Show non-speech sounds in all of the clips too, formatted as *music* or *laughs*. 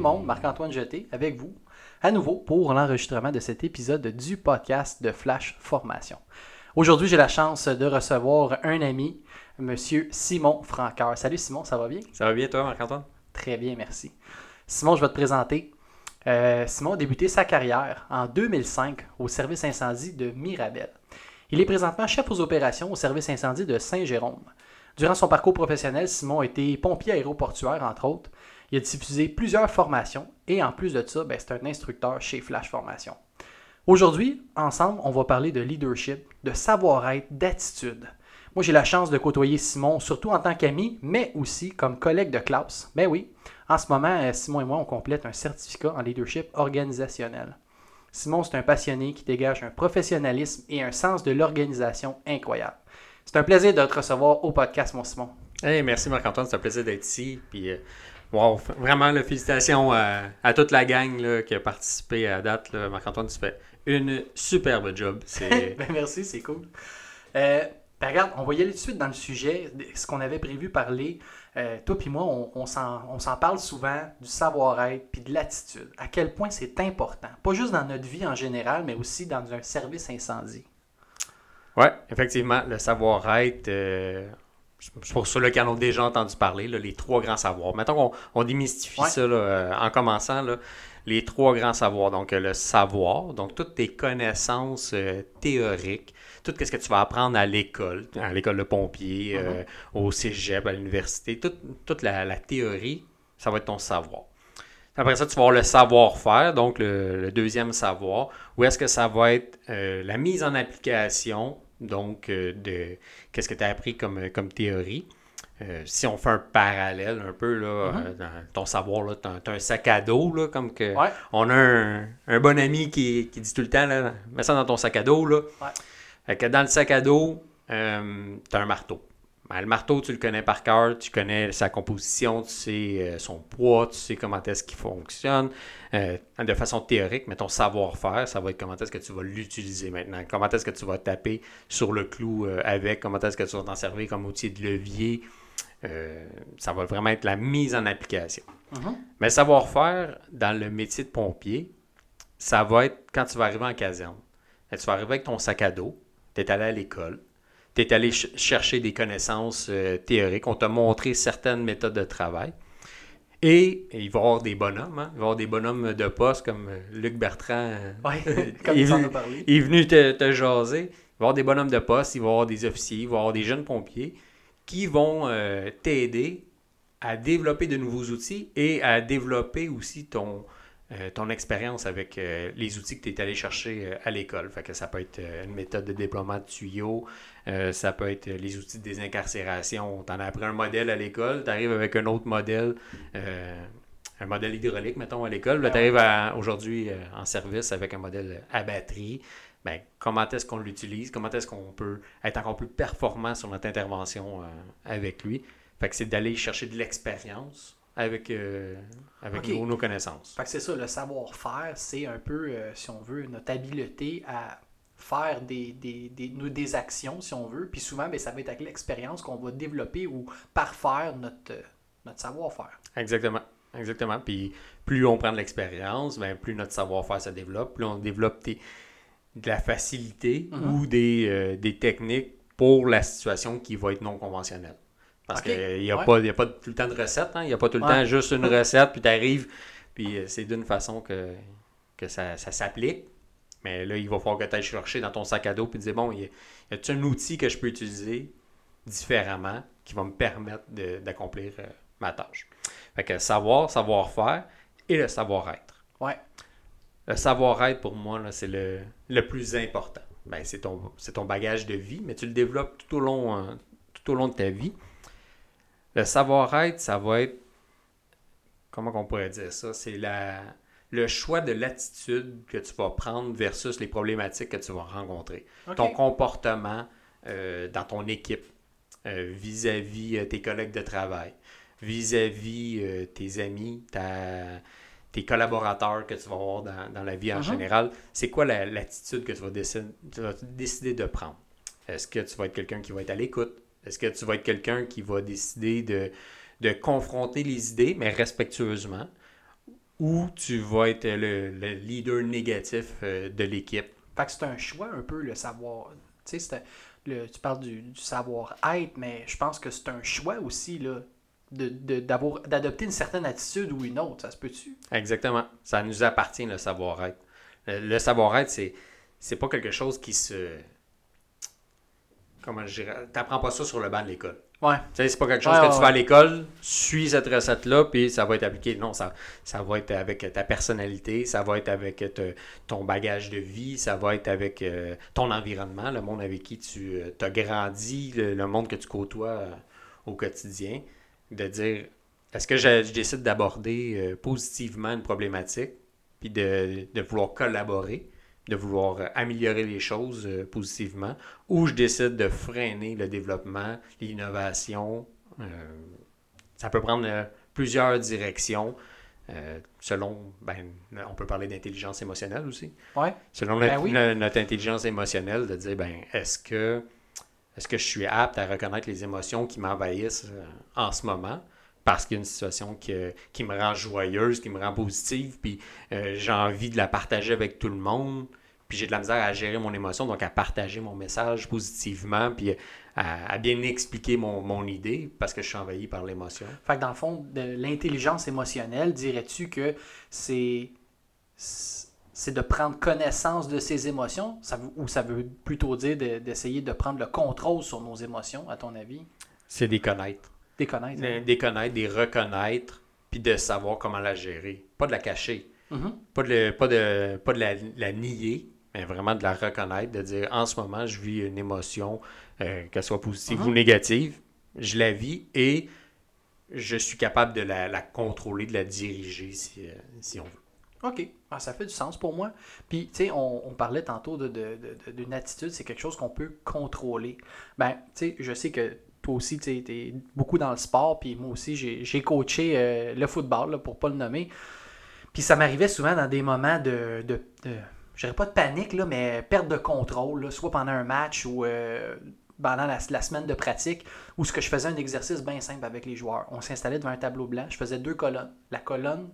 le monde, Marc-Antoine Jeté, avec vous, à nouveau pour l'enregistrement de cet épisode du podcast de Flash Formation. Aujourd'hui, j'ai la chance de recevoir un ami, Monsieur Simon Franqueur. Salut Simon, ça va bien? Ça va bien toi, Marc-Antoine? Très bien, merci. Simon, je vais te présenter. Euh, Simon a débuté sa carrière en 2005 au service incendie de Mirabel. Il est présentement chef aux opérations au service incendie de Saint-Jérôme. Durant son parcours professionnel, Simon a été pompier aéroportuaire, entre autres. Il a diffusé plusieurs formations et en plus de ça, ben, c'est un instructeur chez Flash Formation. Aujourd'hui, ensemble, on va parler de leadership, de savoir-être, d'attitude. Moi, j'ai la chance de côtoyer Simon, surtout en tant qu'ami, mais aussi comme collègue de classe. Ben oui, en ce moment, euh, Simon et moi, on complète un certificat en leadership organisationnel. Simon, c'est un passionné qui dégage un professionnalisme et un sens de l'organisation incroyable. C'est un plaisir de te recevoir au podcast, mon Simon. Hey, merci Marc-Antoine, c'est un plaisir d'être ici. Puis, euh, wow, vraiment, félicitations à, toute la gang qui a participé à date. Marc-Antoine, tu fais une superbe job. *laughs* ben, merci, c'est cool. Euh, ben, regarde, on va y aller tout de suite dans le sujet, ce qu'on avait prévu parler. Euh, toi et moi, on, on s'en parle souvent du savoir-être puis de l'attitude. À quel point c'est important? Pas juste dans notre vie en général, mais aussi dans un service incendie. Oui, effectivement, le savoir-être, euh, pour ceux qui en ont déjà entendu parler, les trois grands savoirs. Mettons qu'on on démystifie ça euh, en commençant. les trois grands savoirs. Donc, le savoir, donc toutes tes connaissances théoriques, tout ce que tu vas apprendre à l'école, à l'école de pompier, mhm. euh, au cégep, à l'université, toute la, théorie, ça va être ton savoir. Après ça, tu vas avoir le savoir-faire, donc le, deuxième savoir, où est-ce que ça va être euh, la mise en application, donc euh, de qu'est-ce que tu as appris comme, comme théorie? si on fait un parallèle un peu, là, mhm. dans ton savoir, tu as, un sac à dos, là, comme que on a un, bon ami qui, dit tout le temps, là, mets ça dans ton sac à dos. Là que dans le sac à dos, euh, tu as un marteau. Ben, le marteau, tu le connais par cœur, tu connais sa composition, tu sais euh, son poids, tu sais comment est-ce qu'il fonctionne euh, de façon théorique, mais ton savoir-faire, ça va être comment est-ce que tu vas l'utiliser maintenant, comment est-ce que tu vas taper sur le clou avec, comment est-ce que tu vas t'en servir comme outil de levier. ça va vraiment être la mise en application. Uh-huh. Mais savoir-faire dans le métier de pompier, ça va être quand tu vas arriver en caserne. tu vas arriver avec ton sac à dos, tu es allé à l'école, tu es allé chercher des connaissances euh, théoriques, on t'a montré certaines méthodes de travail. Et, il va y avoir des bonhommes, hein? il va y avoir des bonhommes de poste comme euh, Luc Bertrand. Euh, *laughs* *laughs* comme il, est parlé. il est venu te, jaser. Il va y avoir des bonhommes de poste, il va y avoir des officiers, il va y avoir des jeunes pompiers qui vont t'aider à développer de nouveaux outils et à développer aussi ton, euh, ton expérience avec euh, les outils que tu es allé chercher euh, à l'école. Fait que ça peut être une méthode de déploiement de tuyaux, ça peut être les outils de désincarcération. Tu en as appris un modèle à l'école, tu arrives avec un autre modèle, un modèle hydraulique, mettons, à l'école. Là, tu arrives aujourd'hui en service avec un modèle à batterie. Ben, comment est-ce qu'on l'utilise? Comment est-ce qu'on peut être encore plus performant sur notre intervention avec lui? Fait que c'est d'aller chercher de l'expérience avec, euh, avec nos, connaissances. Fait que c'est ça, le savoir-faire, c'est un peu, euh, si on veut, notre habileté à faire des, des, des, des actions, si on veut. Puis souvent, ben, ça va être avec l'expérience qu'on va développer ou parfaire notre, notre savoir-faire. Exactement. Exactement. Puis plus on prend de l'expérience, ben, plus notre savoir-faire se développe, plus on développe des, de la facilité mm-hmm. ou des, euh, des techniques pour la situation qui va être non conventionnelle. Parce qu'il n'y a, pas, a pas tout le temps de recette. Hein? Il n'y a pas tout le temps juste une recette, puis tu arrives, puis euh, c'est d'une façon que, que ça, s'applique. Mais là, il va falloir que tu ailles chercher dans ton sac à dos puis dire bon, y a-t-il un outil que je peux utiliser différemment qui va me permettre d'accomplir euh, ma tâche? Fait que savoir, savoir-faire et le savoir-être. Ouais. Le savoir-être, pour moi, c'est le, le, plus important. Ben, c'est ton, ton bagage de vie, mais tu le développes tout au long, hein, tout au long de ta vie. Le savoir-être, ça va être. Comment on pourrait dire ça? C'est la, le choix de l'attitude que tu vas prendre versus les problématiques que tu vas rencontrer. Ton comportement euh, dans ton équipe euh, vis-à-vis euh, tes collègues de travail, vis-à-vis tes amis, tes collaborateurs que tu vas avoir dans, la vie en uh-huh. général. C'est quoi l'attitude que tu vas, décider, tu vas décider de prendre? Est-ce que tu vas être quelqu'un qui va être à l'écoute? Est-ce que tu vas être quelqu'un qui va décider de, confronter les idées, mais respectueusement? ou tu vas être le, le leader négatif euh, de l'équipe? Fait que c'est un choix un peu le savoir. Tu sais, le- tu parles du, du savoir-être, mais je pense que c'est un choix aussi là, de, de- d'avoir, d'adopter une certaine attitude ou une autre. Ça se peut-tu? Exactement. Ça nous appartient, le savoir-être. Le, le savoir-être, c'est, c'est pas quelque chose qui se. Comment je dirais T'apprends pas ça sur le banc de l'école. Ouais. Tu sais, c'est pas quelque chose Ouais, que ouais, tu vas à l'école, suis cette recette-là, puis ça va être appliqué. Non, ça, ça va être avec ta personnalité, ça va être avec te- ton bagage de vie, ça va être avec euh, ton environnement, le monde avec qui tu as grandi, le, le monde que tu côtoies euh, au quotidien. De dire, est-ce que je, je décide d'aborder euh, positivement une problématique, puis de, de vouloir collaborer, de vouloir euh, améliorer les choses euh, positivement, ou je décide de freiner le développement, l'innovation. euh, ça peut prendre euh, plusieurs directions. selon, ben, on peut parler d'intelligence émotionnelle aussi. Ouais. Selon Ben notre, oui. no- notre intelligence émotionnelle, de dire, ben, est-ce que, est-ce que je suis apte à reconnaître les émotions qui m'envahissent en ce moment? Parce qu'il y a une situation que- qui me rend joyeuse, qui me rend positive, puis euh, j'ai envie de la partager avec tout le monde, puis j'ai de la misère à gérer mon émotion, donc à partager mon message positivement, puis à, à bien expliquer mon, mon idée, parce que je suis envahi par l'émotion. Fait que dans le fond, l'intelligence émotionnelle, dirais-tu que c'est c'est de prendre connaissance de ses émotions, ça veut- ou ça veut plutôt dire de- d'essayer de prendre le contrôle sur nos émotions, à ton avis? C'est des connaître. Des connaître. Des des connaître, des reconnaître, puis de savoir comment la gérer. Pas de la cacher. Mhm. Pas de, pas de, pas de la, la nier, mais vraiment de la reconnaître, de dire en ce moment, je vis une émotion, euh, qu'elle soit positive ou négative, je la vis et je suis capable de la, la contrôler, de la diriger si, euh, si on veut. OK. Ah, ça fait du sens pour moi. Puis, tu sais, on, on parlait tantôt de- de- de- de- d'une attitude, c'est quelque chose qu'on peut contrôler. Ben, tu sais, je sais que toi aussi, tu es beaucoup dans le sport, puis moi aussi, j'ai j'ai coaché euh, le football, là, pour pas le nommer. Puis ça m'arrivait souvent dans des moments de, de je dirais pas de panique, mais perte de contrôle, soit pendant un match ou euh, pendant la, semaine de pratique, où ce que je faisais un exercice bien simple avec les joueurs. On s'installait devant un tableau blanc, je faisais deux colonnes. La colonne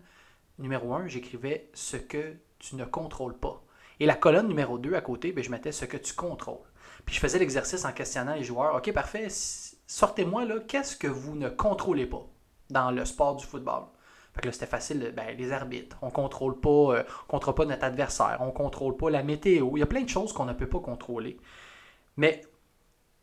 numéro un, j'écrivais ce que tu ne contrôles pas. Et la colonne numéro 2 à côté, ben, je mettais ce que tu contrôles. Puis je faisais l'exercice en questionnant les joueurs. OK, parfait, sortez-moi là, qu'est-ce que vous ne contrôlez pas dans le sport du football? Fait que là, c'était facile, ben, les arbitres. On contrôle pas, euh, on contrôle pas notre adversaire, on contrôle pas la météo. Il y a plein de choses qu'on ne peut pas contrôler. Mais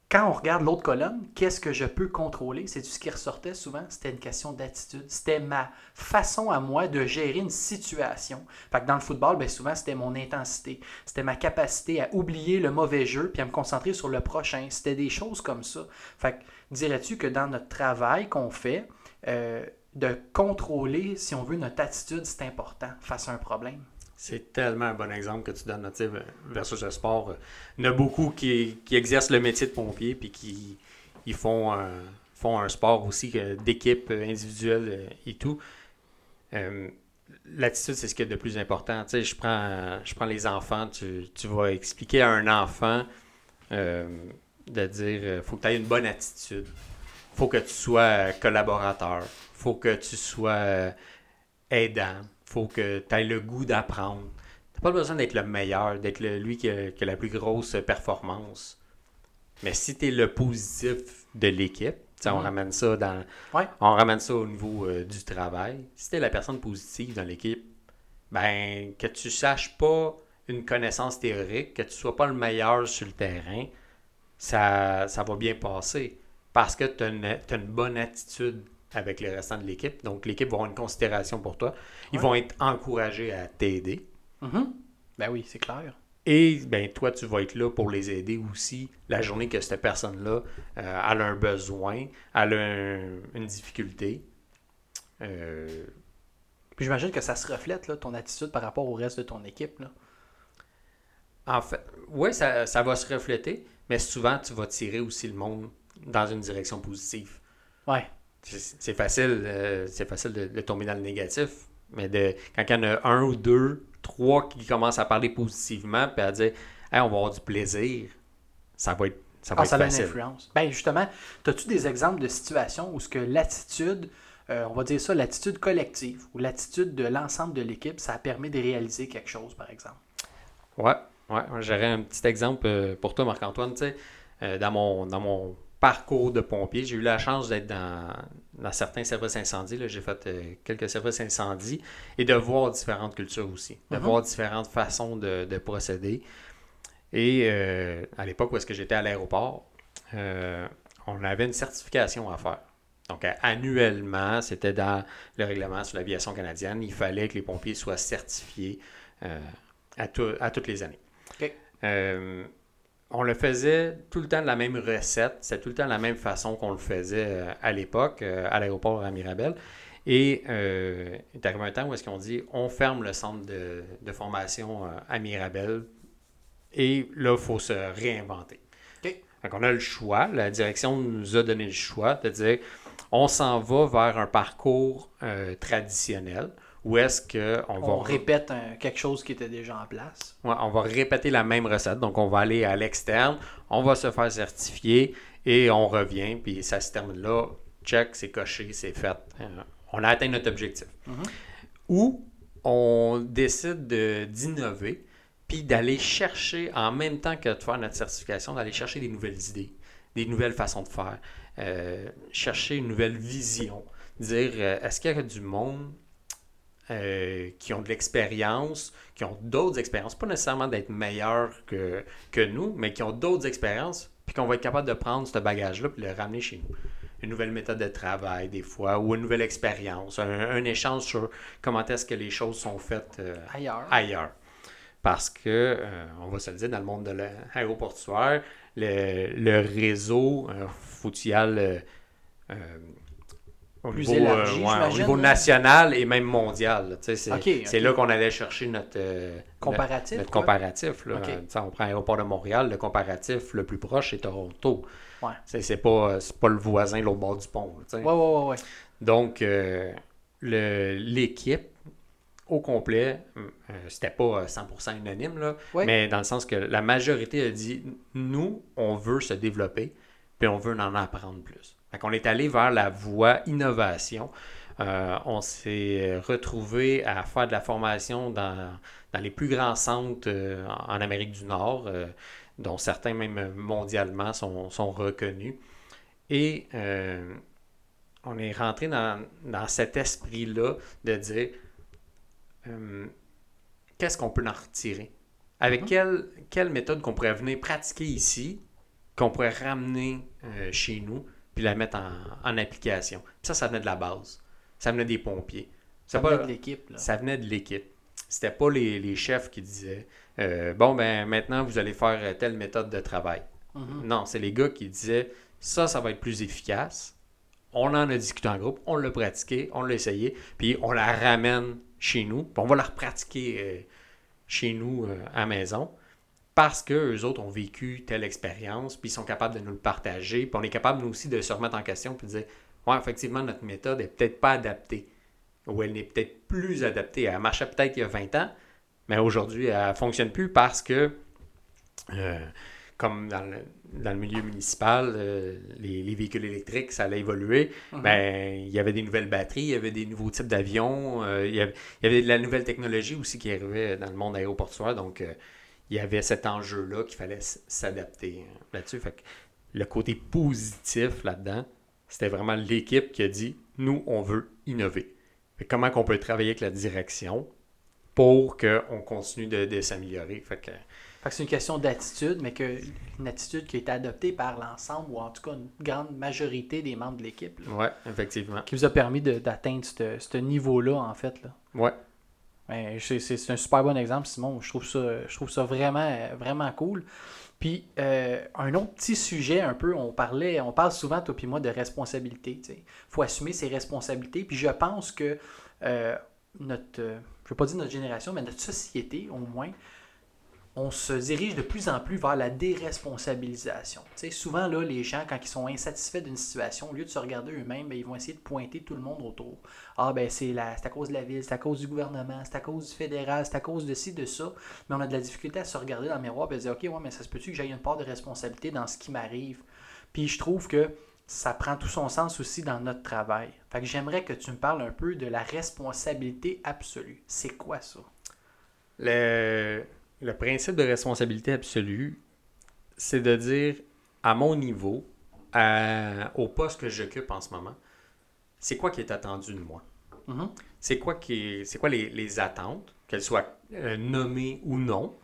quand on regarde l'autre colonne, qu'est-ce que je peux contrôler? C'est ce qui ressortait souvent, c'était une question d'attitude. C'était ma façon à moi de gérer une situation. Fait que dans le football, ben souvent, c'était mon intensité. C'était ma capacité à oublier le mauvais jeu puis à me concentrer sur le prochain. C'était des choses comme ça. Fait que dirais-tu que dans notre travail qu'on fait, euh, de contrôler, si on veut, notre attitude, c'est important face à un problème? C'est tellement un bon exemple que tu donnes, tu sais, versus le sport. Euh, Il y en a beaucoup qui, qui exercent le métier de pompier puis qui ils font, un, font un sport aussi que d'équipe euh, individuelle euh, et tout. Euh, L'attitude, c'est ce qui est de plus important. Tu sais, je prends, je prends les enfants, tu, tu vas expliquer à un enfant euh, de dire euh, faut que tu aies une bonne attitude. faut que tu sois euh, collaborateur. Faut que tu sois euh, aidant. faut que tu aies le goût d'apprendre. Tu pas besoin d'être le meilleur, d'être le- lui qui a, qui a la plus grosse performance. Mais si tu es le positif de l'équipe, on Mhm. ramène ça dans. Ouais. On ramène ça au niveau euh, du travail. Si tu es la personne positive dans l'équipe, ben que tu saches pas une connaissance théorique, que tu sois pas le meilleur sur le terrain, ça, ça va bien passer. Parce que tu as, une bonne attitude avec le restant de l'équipe. Donc l'équipe va avoir une considération pour toi. Ils Ouais. vont être encouragés à t'aider. Mhm. Ben oui, c'est clair. Et ben toi, tu vas être là pour les aider aussi la journée que cette personne-là euh, a un besoin, elle a un- une difficulté. Euh, Puis j'imagine que ça se reflète, là, ton attitude par rapport au reste de ton équipe. Là. en fait, oui, ça, ça va se refléter, mais souvent, tu vas tirer aussi le monde dans une direction positive. Ouais. C'est facile, euh, c'est facile de, de tomber dans le négatif, mais de, quand il y en a un ou deux, trois qui commencent à parler positivement, puis à dire Hey, on va avoir du plaisir, ça va être, ça va Ah, être ça a une facile. influence. Ben justement, as-tu des exemples de situations où ce que l'attitude euh, on va dire ça, l'attitude collective ou l'attitude de l'ensemble de l'équipe, ça permet de réaliser quelque chose, par exemple? Ouais, ouais. J'aurais un petit exemple euh, pour toi, Marc-Antoine. Tu sais, dans, mon, dans mon parcours de pompier, j'ai eu la chance d'être dans, dans certains services incendies. J'ai fait quelques services incendies et de voir différentes cultures aussi, de Mhm. voir différentes façons de, de procéder. Et à l'époque où est-ce que j'étais à l'aéroport, euh, on avait une certification à faire. Donc, annuellement, c'était dans le règlement sur l'aviation canadienne, il fallait que les pompiers soient certifiés euh, à, tout- à toutes les années. On le faisait tout le temps de la même recette, c'est tout le temps de la même façon qu'on le faisait euh, à l'époque, euh, à l'aéroport à Mirabel. Et euh, il est arrivé un temps où est-ce qu'on dit on ferme le centre de, de formation euh, à Mirabel et là, il faut se réinventer. Donc, on a le choix, la direction nous a donné le choix de dire on s'en va vers un parcours euh, traditionnel où est-ce qu'on On va répète un- quelque chose qui était déjà en place. Ouais, on va répéter la même recette. Donc, on va aller à l'externe, on va se faire certifier et on revient. Puis ça se termine là. Check, c'est coché, c'est fait. Euh, on a atteint notre objectif. Mhm. Ou on décide de- d'innover puis d'aller chercher, en même temps que de faire notre certification, d'aller chercher des nouvelles idées, des nouvelles façons de faire, euh, chercher une nouvelle vision. Dire, euh, est-ce qu'il y a du monde euh, qui ont de l'expérience, qui ont d'autres expériences, pas nécessairement d'être meilleurs que, que nous, mais qui ont d'autres expériences, puis qu'on va être capable de prendre ce bagage-là puis le ramener chez nous. Une nouvelle méthode de travail, des fois, ou une nouvelle expérience, un, un échange sur comment est-ce que les choses sont faites euh, Ailleurs. ailleurs. Parce que, euh, on va se le dire, dans le monde de l'aéroportuaire, le, le réseau foutial au, Plus niveau, élargi, ouais, au j'imagine, niveau là. national et même mondial. C'est là qu'on allait chercher notre, euh, Comparatif, notre comparatif. là. On prend l'aéroport de Montréal, le comparatif le plus proche, c'est Toronto. Ouais. C'est pas, c'est pas le voisin l'autre bord du pont. Ouais, ouais, ouais, ouais. Donc, euh, l'équipe au complet, euh, c'était pas euh, 100% unanime, là, mais dans le sens que la majorité a dit nous, on veut se développer, puis on veut en apprendre plus. Qu'on est allé vers la voie innovation. Euh, on s'est retrouvé à faire de la formation dans, dans les plus grands centres euh, en Amérique du Nord, euh, dont certains même mondialement sont, sont reconnus. Et on est rentré dans, dans cet esprit-là de dire qu'est-ce qu'on peut en retirer? Avec Mhm. quelle, quelle méthode qu'on pourrait venir pratiquer ici, qu'on pourrait ramener chez nous, puis la mettre en, en application. Puis ça, ça venait de la base. Ça venait des pompiers. Ça C'est pas- venait de l'équipe. là. ça venait de l'équipe. C'était pas les, les chefs qui disaient euh, Bon, ben maintenant, vous allez faire telle méthode de travail. Mhm. Non, c'est les gars qui disaient ça, ça va être plus efficace. On en a discuté en groupe, on l'a pratiqué, on l'a essayé, puis on la ramène chez nous, puis on va la repratiquer euh, chez nous euh, à la maison parce qu'eux autres ont vécu telle expérience, puis ils sont capables de nous le partager, puis on est capable nous aussi de se remettre en question, puis de dire Ouais, effectivement, notre méthode est peut-être pas adaptée, ou elle n'est peut-être plus adaptée. Elle marchait peut-être il y a 20 ans, mais aujourd'hui, elle ne fonctionne plus parce que euh, comme dans le, dans le milieu municipal, euh, les, les véhicules électriques, ça allait évoluer. Mhm. Ben, il y avait des nouvelles batteries, il y avait des nouveaux types d'avions, euh, il, y avait, il y avait de la nouvelle technologie aussi qui arrivait dans le monde aéroportuaire. Donc, il y avait cet enjeu-là qu'il fallait s'adapter euh, là-dessus. Fait que le côté positif là-dedans, c'était vraiment l'équipe qui a dit nous, on veut innover. Fait que comment qu'on peut travailler avec la direction pour qu'on continue de, de s'améliorer? Fait que Fait que c'est une question d'attitude, mais que une attitude qui a été adoptée par l'ensemble, ou en tout cas une grande majorité des membres de l'équipe, Ouais, effectivement. qui vous a permis de- d'atteindre ce ce niveau-là, en fait. Là. Ben, c'est un super bon exemple, Simon. Je trouve ça, je trouve ça vraiment, vraiment cool. Puis, euh, un autre petit sujet, un peu, on parlait, on parle souvent, toi et moi, de responsabilité. Il faut assumer ses responsabilités. Puis, je pense que euh, notre, euh, je ne veux pas dire notre génération, mais notre société, au moins, on se dirige de plus en plus vers la déresponsabilisation. Tu sais, souvent, là, les gens, quand ils sont insatisfaits d'une situation, au lieu de se regarder eux-mêmes, ben, ils vont essayer de pointer tout le monde autour. Ah, ben, c'est c'est à cause de la ville, c'est à cause du gouvernement, c'est à cause du fédéral, c'est à cause de ci, de ça. Mais on a de la difficulté à se regarder dans le miroir et dire, OK, ouais, mais ça se peut-tu que j'aille une part de responsabilité dans ce qui m'arrive? Puis je trouve que ça prend tout son sens aussi dans notre travail. Fait que j'aimerais que tu me parles un peu de la responsabilité absolue. C'est quoi ça? Le, le principe de responsabilité absolue, c'est de dire à mon niveau, au poste que j'occupe en ce moment, c'est quoi qui est attendu de moi? Mhm. C'est quoi, qui c'est quoi les, les attentes, qu'elles soient euh, nommées ou non,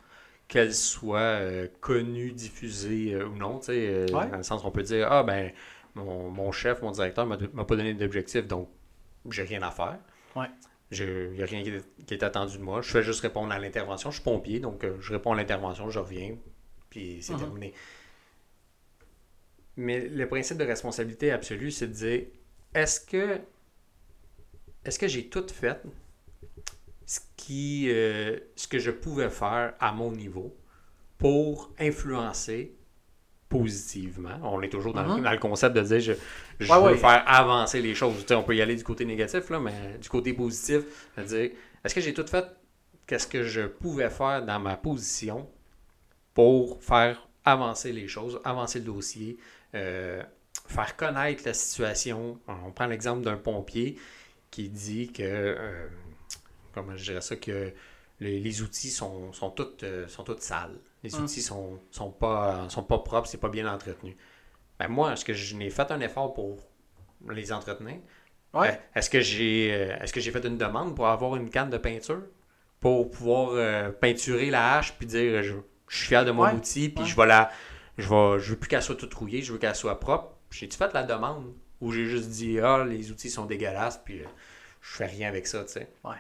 qu'elles soient euh, connues, diffusées euh, ou non, dans le sens qu'on peut dire, ah ben, mon, mon chef, mon directeur m'a pas donné d'objectif, donc j'ai rien à faire. Ouais. Il n'y a rien qui est, attendu de moi. Je fais juste répondre à l'intervention. Je suis pompier, donc je réponds à l'intervention, je reviens, puis c'est mhm. terminé. Mais le principe de responsabilité absolue, c'est de dire est-ce que est-ce que j'ai tout fait ce qui euh, ce que je pouvais faire à mon niveau pour influencer positivement. On est toujours dans, le, concept de dire je, veux faire avancer les choses. on peut y aller du côté négatif, là, mais du côté positif, de dire est-ce que j'ai tout fait qu'est-ce que je pouvais faire dans ma position pour faire avancer les choses, avancer le dossier, euh, faire connaître la situation? On prend l'exemple d'un pompier qui dit que, euh, comment je dirais ça, que les, outils sont, sont toutes euh, sont toutes sales. Les hum. outils sont, sont, pas, sont pas propres, c'est pas bien entretenu. Ben moi, est-ce que je n'ai fait un effort pour les entretenir? Est-ce que j'ai est-ce que j'ai fait une demande pour avoir une canne de peinture? Pour pouvoir peinturer la hache puis dire je, suis fier de mon outil, puis je vais la je vais, je veux plus qu'elle soit toute rouillée, je veux qu'elle soit propre. J'ai-tu fait la demande ou j'ai juste dit, ah, les outils sont dégueulasses, puis euh, je fais rien avec ça, tu sais? Ouais.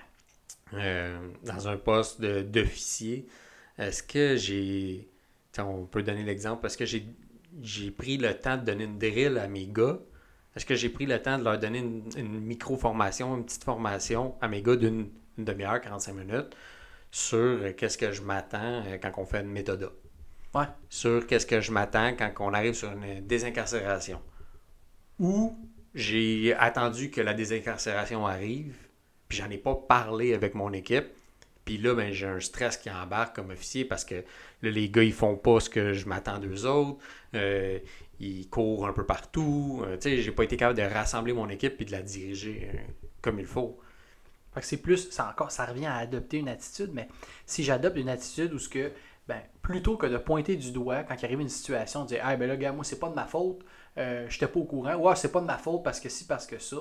Euh, dans un poste d'officier, est-ce que j'ai. On peut donner l'exemple, est-ce que j'ai pris le temps de donner une drill à mes gars? Est-ce que j'ai pris le temps de leur donner une, micro-formation, une petite formation à mes gars d'une demi-heure, 45 minutes, sur euh, qu'est-ce que je m'attends quand on fait une méthode? sur qu'est-ce que je m'attends quand on arrive sur une désincarcération. Ou j'ai attendu que la désincarcération arrive, puis j'en ai pas parlé avec mon équipe. Puis là, ben, j'ai un stress qui embarque comme officier parce que les gars, ils font pas ce que je m'attends d'eux autres. Euh, ils courent un peu partout. Euh, tu sais, j'ai pas été capable de rassembler mon équipe puis de la diriger euh, comme il faut. c'est plus, ça encore, ça revient à adopter une attitude, mais si j'adopte une attitude où ce que ben, plutôt que de pointer du doigt quand il arrive une situation, de dire Ah, ben là, gars, moi, c'est pas de ma faute, euh, je n'étais pas au courant, ou c'est pas de ma faute parce que si, parce que ça,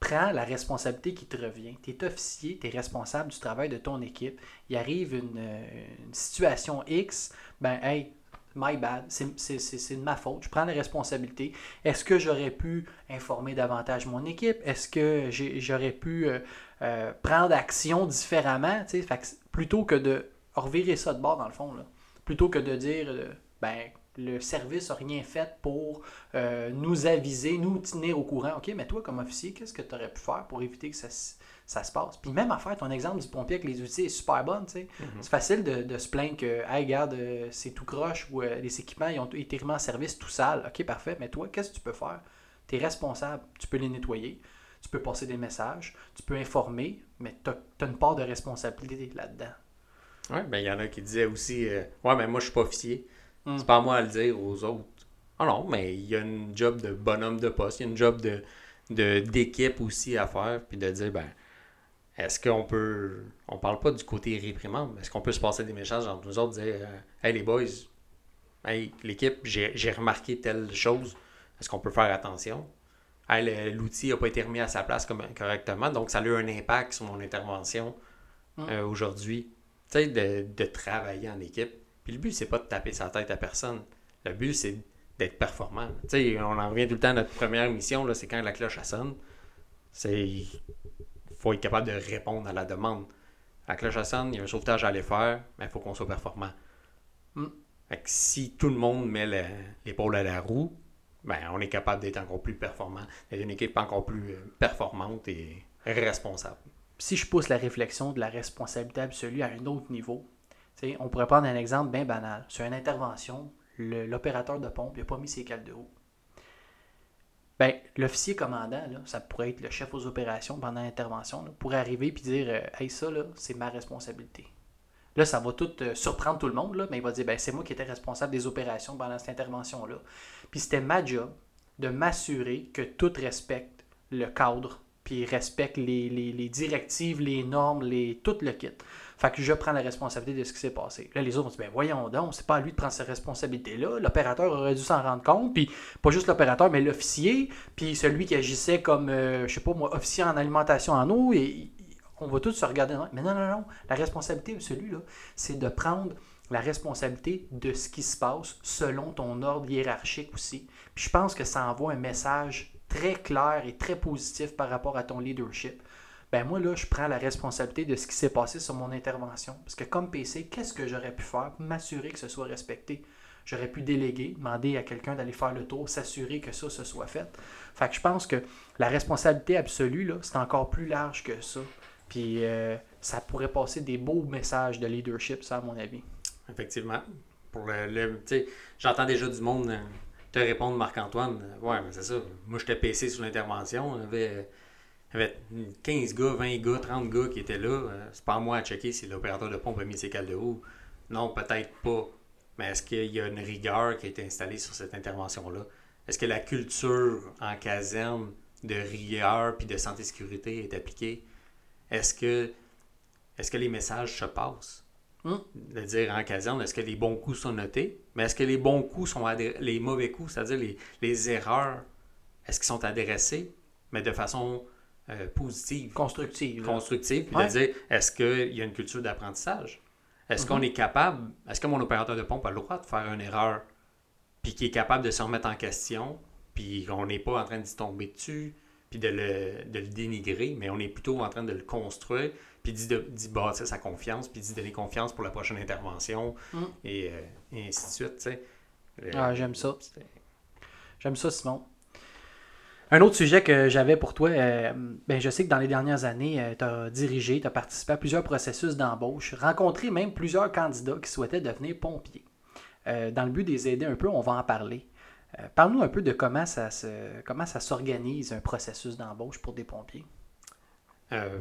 prends la responsabilité qui te revient. Tu es officier, tu es responsable du travail de ton équipe. Il arrive une, euh, situation X, ben, hey, my bad, c'est de ma faute, je prends la responsabilité. Est-ce que j'aurais pu informer davantage mon équipe? Est-ce que j'aurais pu euh, prendre action différemment? Plutôt que de revirer ça de bord dans le fond. Là. Plutôt que de dire, euh, ben, le service n'a rien fait pour euh, nous aviser, nous tenir au courant. OK, mais toi, comme officier, qu'est-ce que tu aurais pu faire pour éviter que ça, ça, se passe? Puis même à faire ton exemple du pompier avec les outils est super bon. tu sais. Mm-hmm. C'est facile de, se plaindre que, hey, regarde, euh, c'est tout croche ou les équipements ils ont été remis en service tout sale. OK, parfait, mais toi, qu'est-ce que tu peux faire? Tu es responsable, tu peux les nettoyer, tu peux passer des messages, tu peux informer, mais tu as, une part de responsabilité là-dedans. Oui, ben il y en a qui disaient aussi euh, Ouais, mais moi je suis pas officier. Hmm. C'est pas à moi à le dire aux autres. Ah non, mais il y a une job de bonhomme de poste, il y a une job de d'équipe aussi à faire, puis de dire ben est-ce qu'on peut. On parle pas du côté réprimande, mais est-ce qu'on peut se passer des messages entre nous autres, dire euh, Hey les boys, hey l'équipe, j'ai remarqué telle chose, est-ce qu'on peut faire attention? Hey, l'outil n'a pas été remis à sa place comme, correctement, donc ça a eu un impact sur mon intervention hmm. euh, aujourd'hui tu sais, de, travailler en équipe. Puis le but, c'est pas de taper sa tête à personne. Le but, c'est d'être performant. Tu sais, on en revient tout le temps à notre première mission, là, c'est quand la cloche sonne. C'est. faut être capable de répondre à la demande. La cloche sonne, il y a un sauvetage à aller faire, mais il faut qu'on soit performant. Hmm. Fait que si tout le monde met l'épaule à la roue, ben, on est capable d'être encore plus performant, d'être une équipe encore plus euh, performante et responsable si je pousse la réflexion de la responsabilité absolue à un autre niveau, on pourrait prendre un exemple bien banal. Sur une intervention, l'opérateur de pompe n'a pas mis ses cales de haut. Ben, l'officier commandant, ça pourrait être le chef aux opérations pendant l'intervention, pourrait arriver et dire euh, Hey, ça, c'est ma responsabilité. Là, ça va tout euh, surprendre tout le monde, mais il va dire ben, C'est moi qui étais responsable des opérations pendant cette intervention-là. Puis c'était ma job de m'assurer que tout respecte le cadre, puis respecte les directives, les normes, les, tout le kit. Fait que je prends la responsabilité de ce qui s'est passé. Là, les autres vont dire, ben voyons donc, c'est pas à lui de prendre cette responsabilité-là. L'opérateur aurait dû s'en rendre compte, puis pas juste l'opérateur, mais l'officier, puis celui qui agissait comme, euh, je sais pas moi, officier en alimentation en eau, et on va tous se regarder. Mais non, non, non, la responsabilité de celui-là, c'est de prendre la responsabilité de ce qui se passe selon ton ordre hiérarchique aussi. Puis je pense que ça envoie un message très clair et très positif par rapport à ton leadership. Ben moi, là, je prends la responsabilité de ce qui s'est passé sur mon intervention. Parce que comme PC, qu'est-ce que j'aurais pu faire pour m'assurer que ce soit respecté? J'aurais pu déléguer, demander à quelqu'un d'aller faire le tour, s'assurer que ça se soit fait. Fait que je pense que la responsabilité absolue, là, c'est encore plus large que ça. Puis euh, ça pourrait passer des beaux messages de leadership, ça, à mon avis. Effectivement. Pour le, le- j'entends déjà du monde euh, te répondre, Marc-Antoine. euh, Ouais, mais c'est ça. Moi, j'étais PC sur l'intervention. Y avait, avait 15 gars, 20 gars, 30 gars qui étaient là. Euh, C'est pas à moi à checker si l'opérateur de pompe a mis ses cales de haut. Non, peut-être pas. Mais est-ce qu'il y a une rigueur qui a été installée sur cette intervention-là? Est-ce que la culture en caserne de rigueur puis de santé-sécurité est appliquée? Est-ce que, est-ce que les messages se passent? Hum. de dire en caserne, est-ce que les bons coups sont notés, mais est-ce que les bons coups sont les mauvais coups, c'est-à-dire les, les erreurs, est-ce qu'ils sont adressés, mais de façon euh, positive, Constructive. constructive, puis Ouais. de dire, est-ce qu'il y a une culture d'apprentissage? Est-ce qu'on est capable, est-ce que mon opérateur de pompe a le droit de faire une erreur, puis qui est capable de se remettre en question, puis qu'on n'est pas en train d'y tomber dessus, puis de le, de le dénigrer, mais on est plutôt en train de le construire, puis d'y, bâtir sa confiance, puis d'y donner confiance pour la prochaine intervention, Mm. et, euh, et ainsi de suite. Euh, Ah, j'aime ça. J'aime ça, Simon. Un autre sujet que j'avais pour toi, euh, ben je sais que dans les dernières années, tu as dirigé, tu as participé à plusieurs processus d'embauche, rencontré même plusieurs candidats qui souhaitaient devenir pompiers. Euh, dans le but de les aider un peu, on va en parler. Euh, Parle-nous un peu de comment ça s'organise un processus d'embauche pour des pompiers. Euh,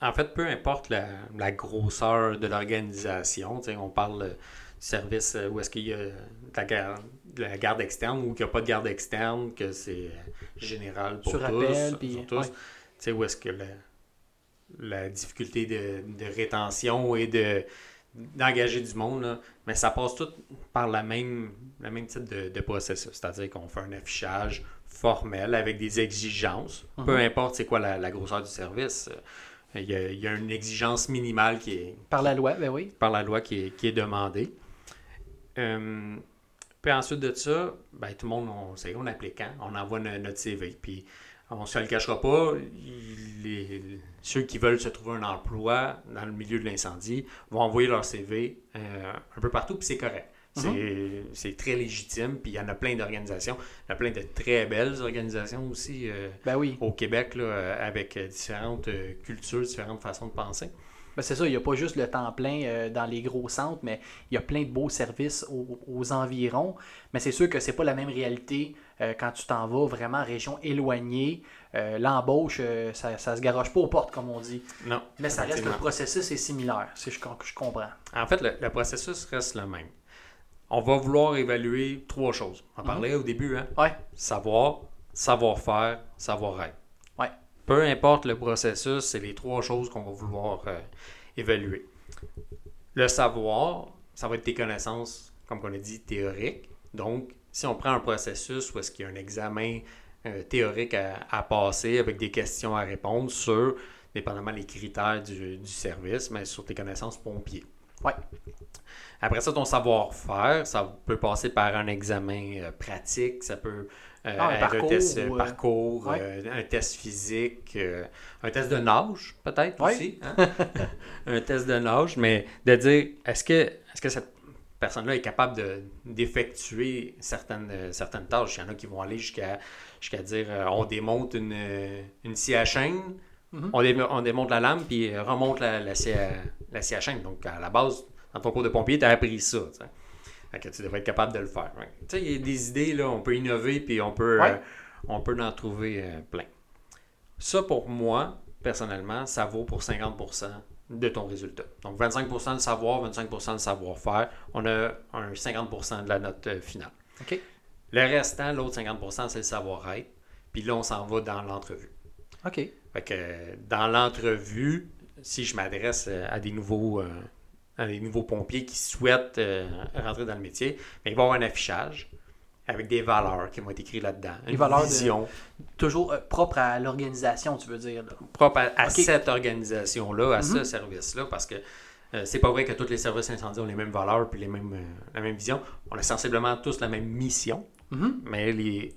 en fait, peu importe la, grosseur de l'organisation, on parle euh, service euh, où est-ce qu'il y a de la de la garde externe ou qu'il n'y a pas de garde externe, que c'est euh, général pour Sur tous. appel, puis- pour tous. ouais. Tu sais, où est-ce que la, la difficulté de, de rétention et de d'engager du monde, là, mais ça passe tout par la même, le même type de, de processus. C'est-à-dire qu'on fait un affichage formel avec des exigences, peu importe c'est quoi la, la grosseur du service. euh, Il y, a, il y a une exigence minimale qui est, Par la loi, ben oui. par la loi qui est, qui est demandée. Euh, puis ensuite de ça, ben, tout le monde, on sait, on applique quand, on envoie no- notre CV. Puis on ne se le cachera pas, les- ceux qui veulent se trouver un emploi dans le milieu de l'incendie vont envoyer leur CV euh, un peu partout, puis c'est correct. C'est c'est très légitime, puis il y en a plein d'organisations. Il y en a plein de très belles organisations aussi euh, Ben oui. au Québec, là, avec euh, différentes cultures, différentes façons de penser. Ben c'est ça, il n'y a pas juste le temps plein euh, dans les gros centres, mais il y a plein de beaux services aux, aux environs. Mais c'est sûr que c'est pas la même réalité euh, quand tu t'en vas vraiment en région éloignée. Euh, L'embauche, ça, ne se garoche pas aux portes, comme on dit. Non. Mais ça reste que le processus est similaire, si je, com- je comprends. En fait, le, le processus reste le même. On va vouloir évaluer trois choses. On en parlait au début, hein? Ouais, Savoir, savoir-faire, savoir-être. Peu importe le processus, c'est les trois choses qu'on va vouloir euh, évaluer. Le savoir, ça va être tes connaissances, comme on a dit, théoriques. Donc, si on prend un processus où est-ce qu'il y a un examen euh, théorique à, à passer avec des questions à répondre sur, dépendamment les critères du, du service, mais sur tes connaissances pompiers. Ouais. Après ça, ton savoir-faire, ça peut passer par un examen euh, pratique, ça peut euh, Ah, un parcours, un test euh, ou, parcours, ouais. euh, un test physique, euh, un test de nage peut-être Ouais. aussi. hein? *laughs* un test de nage, mais de dire, est-ce que, est que cette personne-là est capable de- d'effectuer certaines, certaines tâches? Il y en a qui vont aller jusqu'à jusqu'à dire, on démonte une, une scie à chaîne, Mhm. on, dé- on démonte la lame, puis remonte la, la, scie à, la scie à chaîne. Donc, à la base, dans ton cours de pompier, tu as appris ça. Que tu devrais être capable de le faire. ouais. Tu sais, il y a des idées, là, on peut innover, puis on peut, Ouais. euh, on peut en trouver euh, plein. Ça, pour moi, personnellement, ça vaut pour 50% de ton résultat. Donc, 25% de savoir, 25% de savoir-faire. On a un 50% de la note euh, finale. OK. Le restant, l'autre 50%, c'est le savoir-être. Puis là, on s'en va dans l'entrevue. OK. Fait que dans l'entrevue, si je m'adresse à des nouveaux euh, à des nouveaux pompiers qui souhaitent euh, rentrer dans le métier, mais il va y avoir un affichage avec des valeurs qui vont être écrites là-dedans. Les Une valeurs de- vision Toujours euh, propre à l'organisation, tu veux dire. là. propre à, cette organisation-là, à ce Mhm. service-là, parce que euh, c'est pas vrai que tous les services incendies ont les mêmes valeurs puis les mêmes, la même vision. On a sensiblement tous la même mission, Mhm. mais les,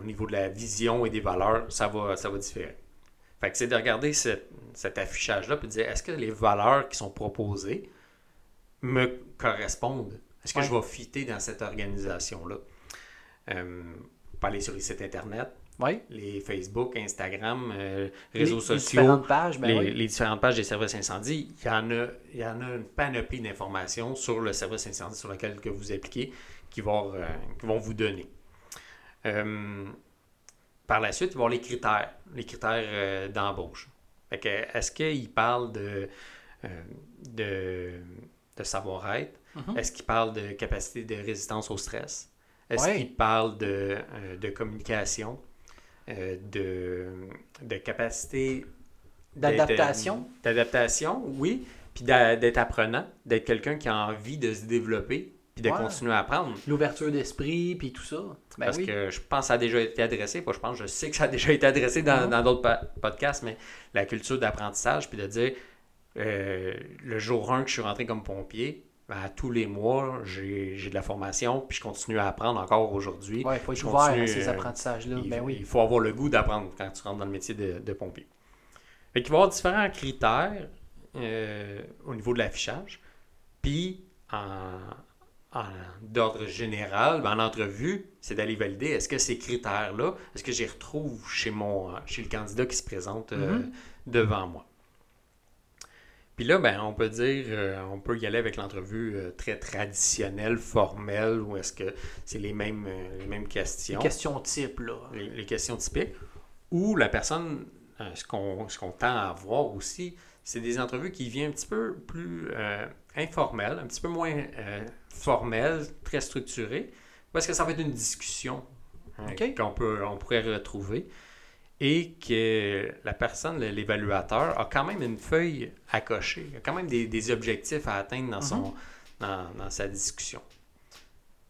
au niveau de la vision et des valeurs, ça va, ça va différer. Fait que c'est de regarder cette- cet affichage-là et de dire est-ce que les valeurs qui sont proposées me correspondent? Est-ce que Ouais. je vais fitter dans cette organisation-là? Euh, peut aller sur les sites Internet, Oui. les Facebook, Instagram, euh, réseaux Les- les sociaux, différentes pages, ben les, oui. les différentes pages des services incendies, il y en a, il y en a une panoplie d'informations sur le service incendie sur lequel que vous appliquez qui vont, euh, qui vont vous donner. Euh, par la suite, il va y avoir les critères, les critères d'embauche. Est-ce qu'il parle de, euh, de, de savoir-être? Mhm. Est-ce qu'il parle de capacité de résistance au stress? Est-ce Ouais. qu'il parle de, euh, de communication? euh, de, de capacité D'adaptation? D'adaptation, oui. Puis d'a- d'être apprenant, d'être quelqu'un qui a envie de se développer, puis de Ouais. continuer à apprendre. L'ouverture d'esprit, puis tout ça. Ben Parce oui. que je pense que ça a déjà été adressé. Pas je pense, je sais que ça a déjà été adressé dans Mhm. d'autres podcasts, mais la culture d'apprentissage, puis de dire euh, le jour 1 que je suis rentré comme pompier, ben, à tous les mois, j'ai de la formation, puis je continue à apprendre encore aujourd'hui. Ouais, il faut être ouvert à ces euh, apprentissages-là. Il, Ben oui. il faut avoir le goût d'apprendre quand tu rentres dans le métier de, de pompier. Fait qu'il va y avoir différents critères euh, au niveau de l'affichage. Puis, en- d'ordre général, ben, en entrevue, c'est d'aller valider est-ce que ces critères-là, est-ce que j'y retrouve chez, mon, chez le candidat qui se présente euh, Mhm. devant moi? Puis là, ben, on peut dire, euh, on peut y aller avec l'entrevue euh, très traditionnelle, formelle, où est-ce que c'est les mêmes, euh, les mêmes Les questions questions types, là. les, les questions typiques, ou la personne, euh, ce qu'on ce qu'on tend à voir aussi, c'est des entrevues qui viennent un petit peu plus informelles, un petit peu moins euh, formelles, très structurées, parce que ça va être une discussion hein, qu'on peut, on pourrait retrouver, et que la personne, l'évaluateur, a quand même une feuille à cocher, il a quand même des, des objectifs à atteindre dans, son, dans, dans sa discussion.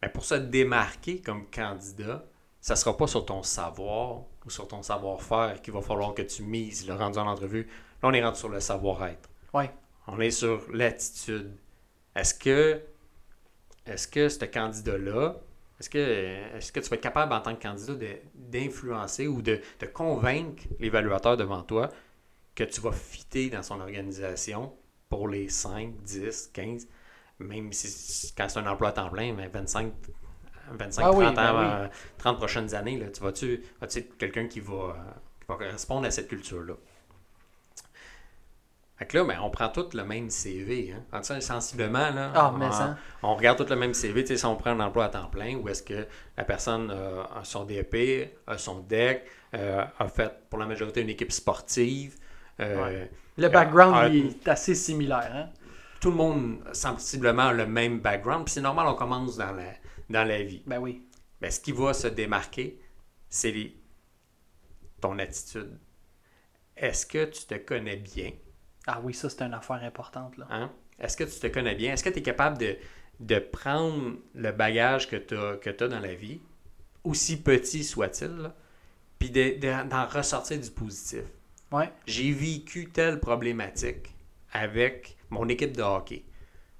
Mais pour se démarquer comme candidat, ça ne sera pas sur ton savoir ou sur ton savoir-faire qu'il va falloir que tu mises le rendu en entrevue. Là, on est rendu sur le savoir-être. Ouais. On est sur l'attitude. Est-ce que, est-ce que ce candidat-là, est-ce que, est-ce que tu vas être capable en tant que candidat de- d'influencer ou de, de convaincre l'évaluateur devant toi que tu vas fitter dans son organisation pour les 5, 10, 15, même si quand c'est un emploi à temps plein, mais 25, 25 Ah 30 oui, ans, ben oui. euh, 30 prochaines années, là, tu vas-tu vas-tu être quelqu'un qui va, qui va correspondre à cette culture-là? Fait que là, ben, on prend tout le même CV. Hein. En ça, sensiblement, là, Ah, on, mais ça. on regarde tout le même CV. Tu sais, si on prend un emploi à temps plein, où est-ce que la personne euh, a son DEP, a son DEC, euh, a fait pour la majorité une équipe sportive. euh, Le background il est assez similaire. Hein? Tout le monde sensiblement a le même background. Puis c'est normal, on commence dans la, dans la vie. Ben oui. Ben, ce qui va se démarquer, c'est les- ton attitude. Est-ce que tu te connais bien? Ah oui, ça, c'est une affaire importante. Là. Hein? Est-ce que tu te connais bien? Est-ce que tu es capable de, de prendre le bagage que tu as, que dans la vie, aussi petit soit-il, puis de- de- d'en ressortir du positif? Ouais. J'ai vécu telle problématique avec mon équipe de hockey.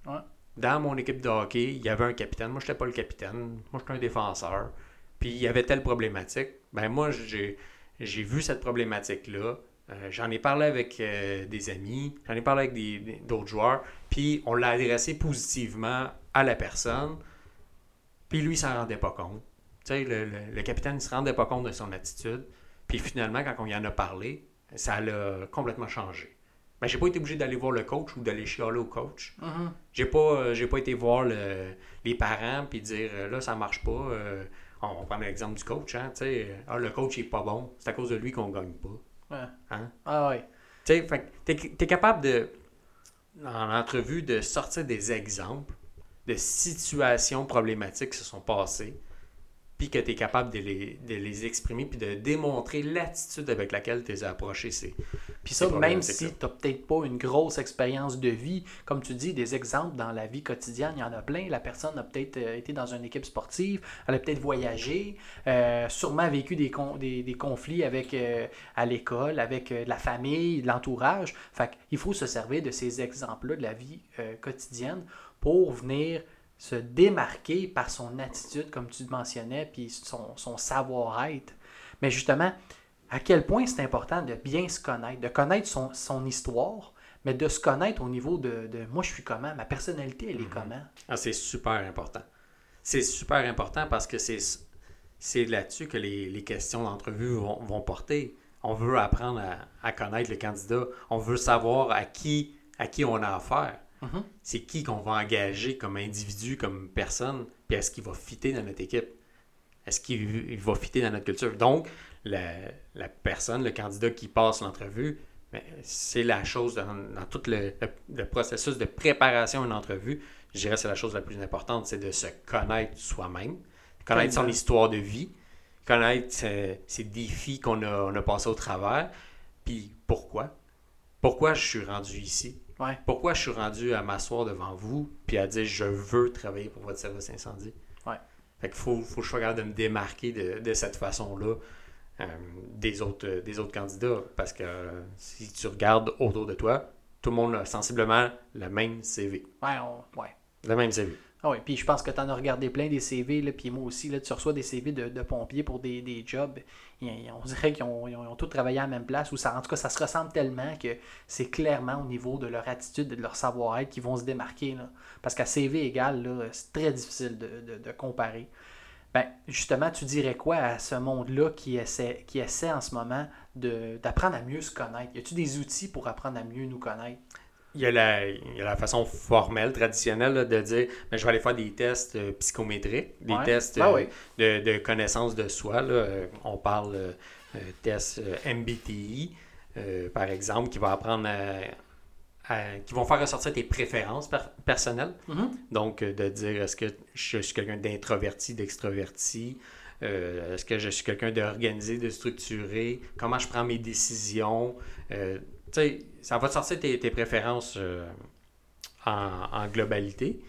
Ouais. Dans mon équipe de hockey, il y avait un capitaine. Moi, je n'étais pas le capitaine. Moi, j'étais un défenseur. Puis, il y avait telle problématique. Ben, moi, j'ai, j'ai vu cette problématique-là. Euh, j'en ai parlé avec euh, des amis. J'en ai parlé avec des- des- d'autres joueurs. Puis, on l'a adressé positivement à la personne. Puis, lui, il s'en rendait pas compte. Tu sais, le, le- le capitaine ne se rendait pas compte de son attitude. Puis, finalement, quand on y en a parlé, ça l'a complètement changé. Ben, j'ai pas été obligé d'aller voir le coach ou d'aller chialer au coach. Mhm. J'ai pas, euh, j'ai pas été voir le- les parents puis dire là ça marche pas. euh, on va prendre l'exemple du coach, hein, tu sais, ah, le coach il est pas bon, c'est à cause de lui qu'on gagne pas. Ouais. Hein? Ah ouais. Tu sais, t'es, t'es capable de, en entrevue, de sortir des exemples de situations problématiques qui se sont passées, puis que tu es capable de les, de les exprimer, puis de démontrer l'attitude avec laquelle tu les as approchés. Puis ça, même si tu n'as peut-être pas une grosse expérience de vie, comme tu dis, des exemples dans la vie quotidienne, il y en a plein. La personne a peut-être euh, été dans une équipe sportive, elle a peut-être voyagé, euh, sûrement vécu des, des, des conflits avec, euh, à l'école, avec la famille, l'entourage. Fait il faut se servir de ces exemples-là de la vie quotidienne pour venir se démarquer par son attitude, comme tu mentionnais, puis son, son savoir-être. Mais justement, à quel point c'est important de bien se connaître, de connaître son, son, histoire, mais de se connaître au niveau de, de moi, je suis comment, ma personnalité, elle est mhm. comment. Ah, c'est super important. C'est super important parce que c'est, c'est là-dessus que les, les questions d'entrevue vont, vont, porter. On veut apprendre à, à, connaître le candidat. On veut savoir à qui, à qui on a affaire. Mhm. C'est qui qu'on va engager comme individu, comme personne, puis est-ce qu'il va fitter dans notre équipe? Est-ce qu'il va fitter dans notre culture? Donc, la, la personne, le candidat qui passe l'entrevue, ben, c'est la chose dans, tout le, processus de préparation d'une entrevue. Je dirais que c'est la chose la plus importante, c'est de se connaître soi-même, connaître son histoire de vie, connaître ses, défis qu'on a, on a passés au travers, puis pourquoi? Pourquoi je suis rendu ici? Pourquoi je suis rendu à m'asseoir devant vous puis à dire je veux travailler pour votre service incendie? Ouais. Fait qu'il faut, faut que je sois capable de me démarquer de, cette façon-là euh, des, autres, des autres candidats. Parce que si tu regardes autour de toi, tout le monde a sensiblement le même CV. Ouais, on, ouais. Le même CV. Ah oui, puis je pense que tu en as regardé plein des CV, là, puis moi aussi, là, tu reçois des CV de, pompiers pour des, jobs. on dirait qu'ils ont, ont, tous travaillé à la même place, ou ça, en tout cas, ça se ressemble tellement que c'est clairement au niveau de leur attitude et de leur savoir-être qu'ils vont se démarquer. Parce qu'à CV égal, c'est très difficile de, de, comparer. Ben, justement, tu dirais quoi à ce monde-là qui essaie, qui essaie en ce moment d'apprendre à mieux se connaître? Y a-tu des outils pour apprendre à mieux nous connaître? Il y, a la, façon formelle, traditionnelle de dire mais je vais aller faire des tests euh, psychométriques, des tests ah euh, de, connaissance de soi. Euh, on parle de tests MBTI, par exemple, qui va apprendre qui vont faire ressortir tes préférences personnelles. Mm-hmm. Donc, de dire est-ce que je suis quelqu'un d'introverti, d'extroverti, est-ce que je suis quelqu'un d'organisé, de structuré, comment je prends mes décisions sais, ça va te sortir tes, préférences euh, en, globalité.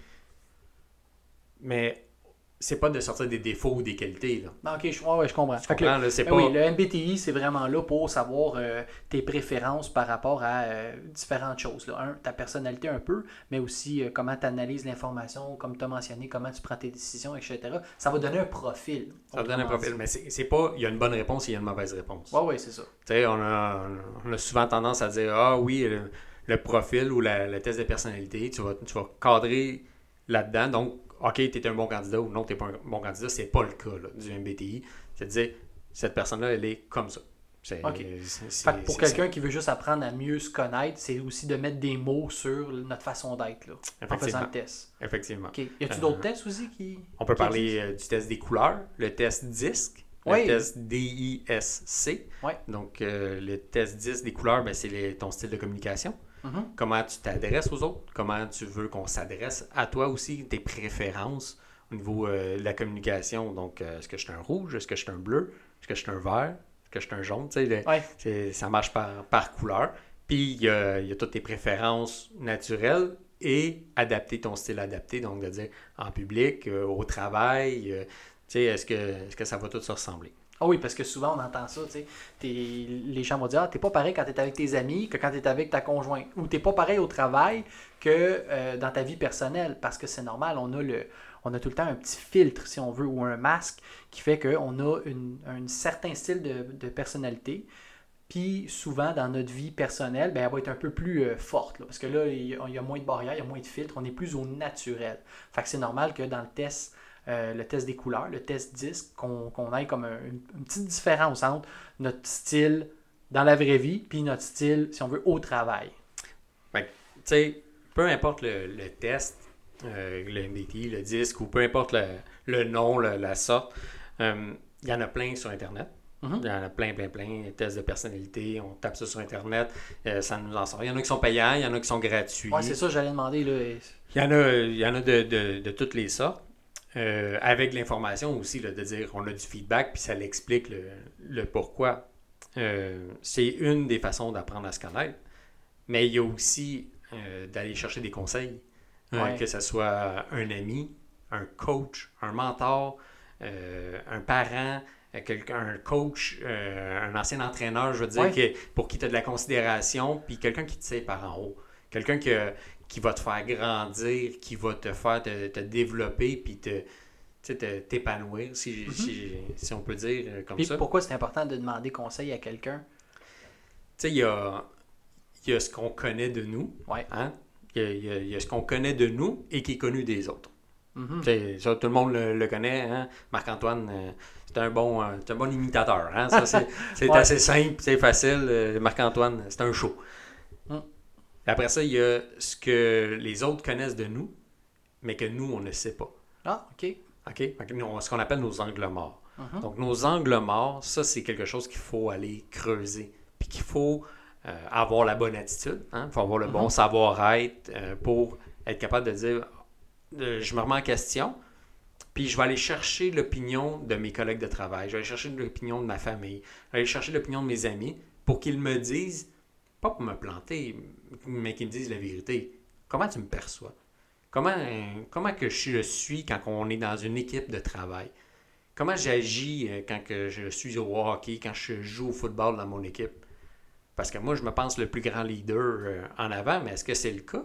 Mais c'est pas de sortir des défauts ou des qualités. Là. ok, je, je comprends. le, oui, le MBTI, c'est vraiment là pour savoir euh, tes préférences par rapport à euh, différentes choses. Là. Un, ta personnalité un peu, mais aussi comment tu analyses l'information, comme tu as mentionné, comment tu prends tes décisions, etc. Ça va donner un profil. Ça va donner un profil, mais c'est pas il y a une bonne réponse et il y a une mauvaise réponse. Oui, oui, c'est ça. Tu sais, on a, on a souvent tendance à dire Ah oui, le, profil ou la, le test de personnalité, tu vas, tu vas cadrer là-dedans. Donc, OK, tu es un bon candidat ou non, tu n'es pas un bon candidat, c'est pas le cas du MBTI. C'est-à-dire, cette personne-là, elle est comme ça. pour quelqu'un qui veut juste apprendre à mieux se connaître, c'est aussi de mettre des mots sur notre façon d'être en faisant le test. Effectivement. Y a-t-il d'autres euh, tests aussi qui. On peut parler euh, du test des couleurs, le test DISC, le test DISC. Donc, euh, le test DISC des couleurs, ben, c'est ton style de communication. Mhm. Comment tu t'adresses aux autres, comment tu veux qu'on s'adresse à toi aussi, tes préférences au niveau euh, de la communication? Donc, euh, est-ce que je suis un rouge, est-ce que je suis un bleu, est-ce que je suis un vert, est-ce que je suis un jaune, tu sais, ça marche par, par couleur. Puis, il y a, toutes tes préférences naturelles et adapter ton style adapté, donc de dire en public, euh, au travail, tu sais, est-ce que, est-ce que ça va tout se ressembler? Ah oui, parce que souvent on entend ça, tu sais. Les gens vont dire ah, t'es pas pareil quand t'es avec tes amis que quand t'es avec ta conjointe. Ou t'es pas pareil au travail que euh, dans ta vie personnelle. Parce que c'est normal, on a le. On a tout le temps un petit filtre, si on veut, ou un masque qui fait qu'on a un certain style de, personnalité. Puis souvent, dans notre vie personnelle, ben, elle va être un peu plus euh, forte. parce que là, il y, a moins de barrières, il y a moins de filtres, on est plus au naturel. Fait que c'est normal que dans le test euh, le test des couleurs, le test disque, qu'on ait comme une, petite différence entre notre style dans la vraie vie, puis notre style, si on veut, au travail. tu sais, peu importe le, test, euh, le MBT, le disque, ou peu importe le, nom, la sorte, euh, il y en a plein sur Internet. Mm-hmm. Il y en a plein, plein, plein. Tests de personnalité, on tape ça sur Internet, ça nous en sort. Il y en a qui sont payants, il y en a qui sont gratuits. Oui, c'est ça, j'allais demander. Là. Il y en a, il y en a de, de toutes les sortes. Euh, avec l'information aussi, là, de dire on a du feedback, puis ça l'explique le, le pourquoi. Euh, c'est une des façons d'apprendre à se connaître. Mais il y a aussi euh, d'aller chercher des conseils. Ouais. que ce soit un ami, un coach, un mentor, un parent, un coach, un ancien entraîneur, je veux dire, Ouais. que- pour qui tu as de la considération, puis quelqu'un qui te sait par en haut. Quelqu'un que- qui va te faire grandir, qui va te faire te, te développer, puis te, t'épanouir, si, si, si on peut dire euh, comme Puis ça. pourquoi c'est important de demander conseil à quelqu'un? Tu sais, il y a, y a ce qu'on connaît de nous. Ouais. Hein? Il, y y a- il y a ce qu'on connaît de nous et qui est connu des autres. Mhm. Ça, tout le monde le, le connaît. Hein? Marc-Antoine, euh, c'est un, bon, euh, un bon imitateur. Hein? C'est, *laughs* c'est Ouais. assez simple, c'est facile. Euh, Marc-Antoine, c'est un show. Après ça, il y a ce que les autres connaissent de nous, mais que nous, on ne sait pas. Ah, OK. OK? Ce qu'on appelle nos angles morts. Mhm. Donc, nos angles morts, ça, c'est quelque chose qu'il faut aller creuser. Puis qu'il faut euh, avoir la bonne attitude. Il faut avoir le bon Mhm. savoir-être euh, pour être capable de dire euh, je me remets en question. Puis je vais aller chercher l'opinion de mes collègues de travail. Je vais aller chercher l'opinion de ma famille. Je vais aller chercher l'opinion de mes amis pour qu'ils me disent, pas pour me planter, mais qu'ils me disent la vérité. Comment tu me perçois? Comment, comment que je suis quand on est dans une équipe de travail? Comment j'agis euh, quand que je suis au hockey, quand je joue au football dans mon équipe? Parce que moi, je me pense le plus grand leader euh, en avant, mais est-ce que c'est le cas?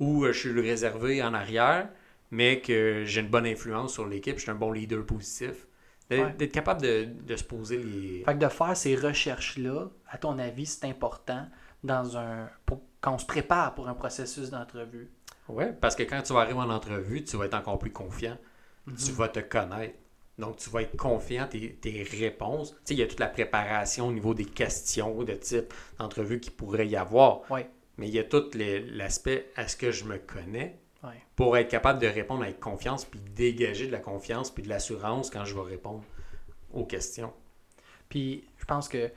Ou euh, je suis le réservé en arrière, mais que j'ai une bonne influence sur l'équipe, je suis un bon leader positif? D'être Ouais. d'être capable de, de se poser les... Fait que de faire ces recherches-là, à ton avis, c'est important dans un pour, quand on se prépare pour un processus d'entrevue. Oui, parce que quand tu vas arriver en entrevue, tu vas être encore plus confiant. Mhm. Tu vas te connaître. Donc, tu vas être confiant, tes, tes réponses. Tu sais, il y a toute la préparation au niveau des questions de type d'entrevue qu'il pourrait y avoir. Ouais. Mais il y a tout l'aspect est-ce que je me connais? Ouais. pour être capable de répondre avec confiance puis dégager de la confiance puis de l'assurance quand je vais répondre aux questions. Puis je pense que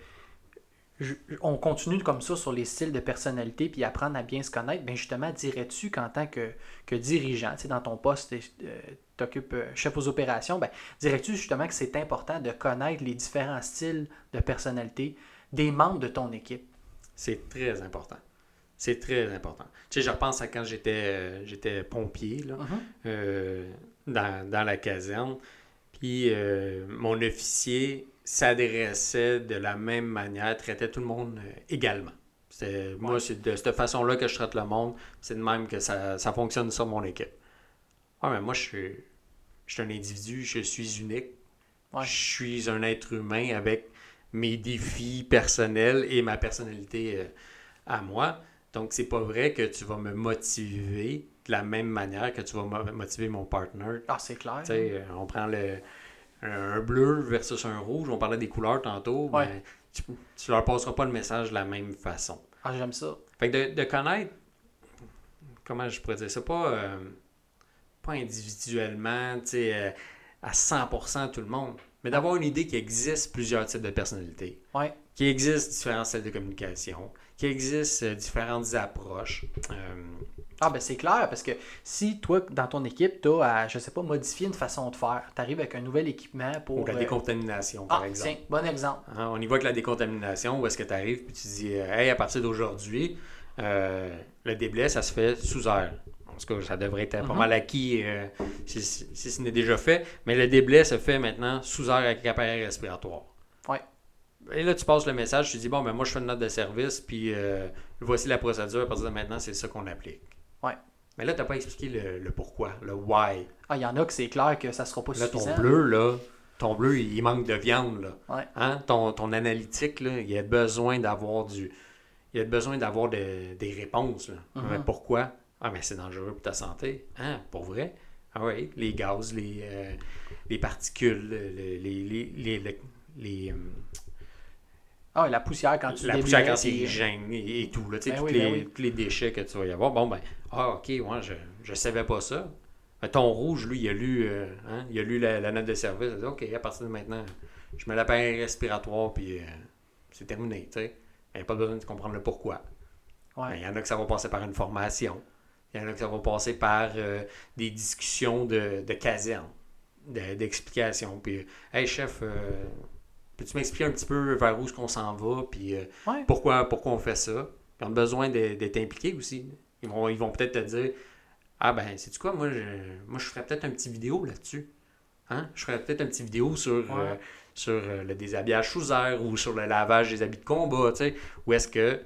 je- on continue comme ça sur les styles de personnalité puis apprendre à bien se connaître. Bien justement, dirais-tu qu'en tant que, que dirigeant, tu sais, dans ton poste, tu t'occupes euh, chef aux opérations, ben, dirais-tu justement que c'est important de connaître les différents styles de personnalité des membres de ton équipe? C'est très important. C'est très important. Tu sais, je repense à quand j'étais euh, j'étais pompier, là. Mhm. euh, dans, dans la caserne. Puis euh, mon officier s'adressait de la même manière, traitait tout le monde euh, également. Moi, c'est de cette façon-là que je traite le monde. C'est de même que ça, ça fonctionne sur mon équipe. Ah, mais moi, je suis, je suis un individu, je suis unique. Ouais. Je suis un être humain avec mes défis personnels et ma personnalité euh, à moi. Donc, c'est pas vrai que tu vas me motiver de la même manière que tu vas mo- motiver mon partner. Ah, c'est clair. Tu sais, euh, on prend le, un bleu versus un rouge, on parlait des couleurs tantôt. Ouais. ben, tu, tu leur passeras pas le message de la même façon. Ah, j'aime ça. Fait que de, de connaître, comment je pourrais dire ça, pas, euh, pas individuellement, tu sais, euh, à 100% tout le monde, mais d'avoir une idée qu'il existe plusieurs types de personnalités, Ouais. qu'il existe différents styles de communication, qu'il existe euh, différentes approches. Euh, Ah, ben c'est clair, parce que si toi, dans ton équipe, tu as à, je sais pas, modifier une façon de faire, tu arrives avec un nouvel équipement pour. ou la euh, décontamination, par Ah, exemple. tiens, bon exemple. Hein, on y voit que la décontamination, où est-ce que tu arrives puis tu dis Hey, à partir d'aujourd'hui, euh, le déblai, ça se fait sous air. En tout cas, ça devrait être pas Mhm. mal acquis euh, si, si- si ce n'est déjà fait. Mais le déblai se fait maintenant sous air avec appareil respiratoire. Et là, tu passes le message, tu dis Bon, ben moi, je fais une note de service, puis euh, voici la procédure. À partir de maintenant, c'est ça qu'on applique. Ouais. Mais là, tu n'as pas expliqué le, le pourquoi, le why. Ah, il y en a que c'est clair que ça sera pas Là, ton suffisant. bleu, là, ton bleu, il manque de viande, là. Ouais. Hein? Ton, ton analytique, là, il y a besoin d'avoir du. Il y a besoin d'avoir de- des réponses. là. Mhm. Mais pourquoi? Ah, mais c'est dangereux pour ta santé. Hein? Pour vrai? Ah oui, les gaz, les, euh, les particules, les. les, euh, Ah, la poussière quand tu la poussière puis- cancérigène et, et tout, là, tu sais, Ben tous, oui, les, ben oui. tous les déchets que tu vas y avoir. Bon, ben, ah, ok, ouais, je, je savais pas ça. Mais ton rouge, lui, il a lu, euh, hein, il a lu la, la note de service. Il a dit, ok, à partir de maintenant, je mets l'appareil respiratoire, puis euh, c'est terminé, tu sais. Il n'y a pas besoin de comprendre le pourquoi. Ouais. Mais Il y en a que ça va passer par une formation. Il y en a que ça va passer par euh, des discussions de, de caserne. d'explications. Puis, hey chef, euh, peux-tu m'expliquer un petit peu vers où est-ce qu'on s'en va, puis euh, pourquoi, pourquoi on fait ça? Ils ont besoin d'être impliqués aussi. Ils vont, ils vont peut-être te dire Ah ben, c'est quoi, moi je, moi je ferais peut-être un petit vidéo là-dessus. Hein? Je ferais peut-être un petit vidéo sur, euh, sur le déshabillage sous air ou sur le lavage des habits de combat, tu sais. Ou est-ce que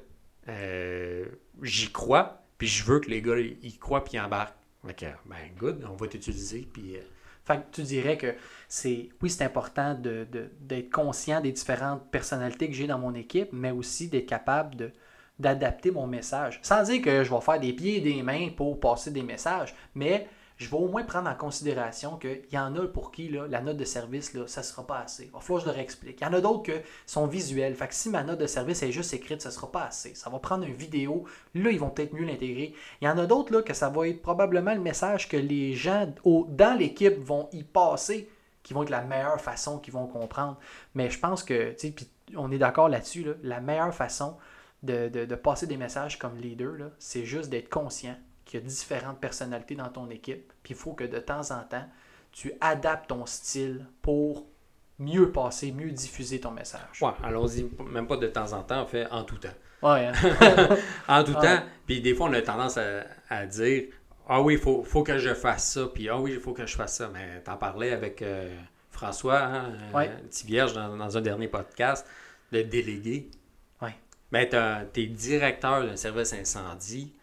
j'y crois, puis je veux que les gars y croient puis embarquent. Ok, ben good, on va t'utiliser, puis fait tu dirais que c'est, oui, c'est important de, d'être conscient des différentes personnalités que j'ai dans mon équipe, mais aussi d'être capable de, d'adapter mon message. Sans dire que je vais faire des pieds et des mains pour passer des messages, mais je vais au moins prendre en considération qu'il y en a pour qui la note de service, ça ne sera pas assez. Il va falloir que je leur explique. Il y en a d'autres qui sont visuels. Fait que si ma note de service est juste écrite, ça ne sera pas assez. Ça va prendre une vidéo. Là, ils vont peut-être mieux l'intégrer. Il y en a d'autres que ça va être probablement le message que les gens dans l'équipe vont y passer, qui vont être la meilleure façon qu'ils vont comprendre. Mais je pense que, tu sais, on est d'accord là-dessus, la meilleure façon de, de, passer des messages comme leader, c'est juste d'être conscient qu'il y a différentes personnalités dans ton équipe. Puis il faut que de temps en temps, tu adaptes ton style pour mieux passer, mieux diffuser ton message. Ouais, allons-y, même pas de temps en temps, en fait, en tout temps. Ouais. Hein. *laughs* en tout temps. Puis des fois, on a tendance à, dire Ah oui, il faut, faut, que je fasse ça. Puis Ah oui, il faut que je fasse ça. Mais t'en parlais avec euh, François, hein, euh, petit vierge, dans, dans, un dernier podcast, de délégué. Oui. Mais tu es directeur d'un service incendie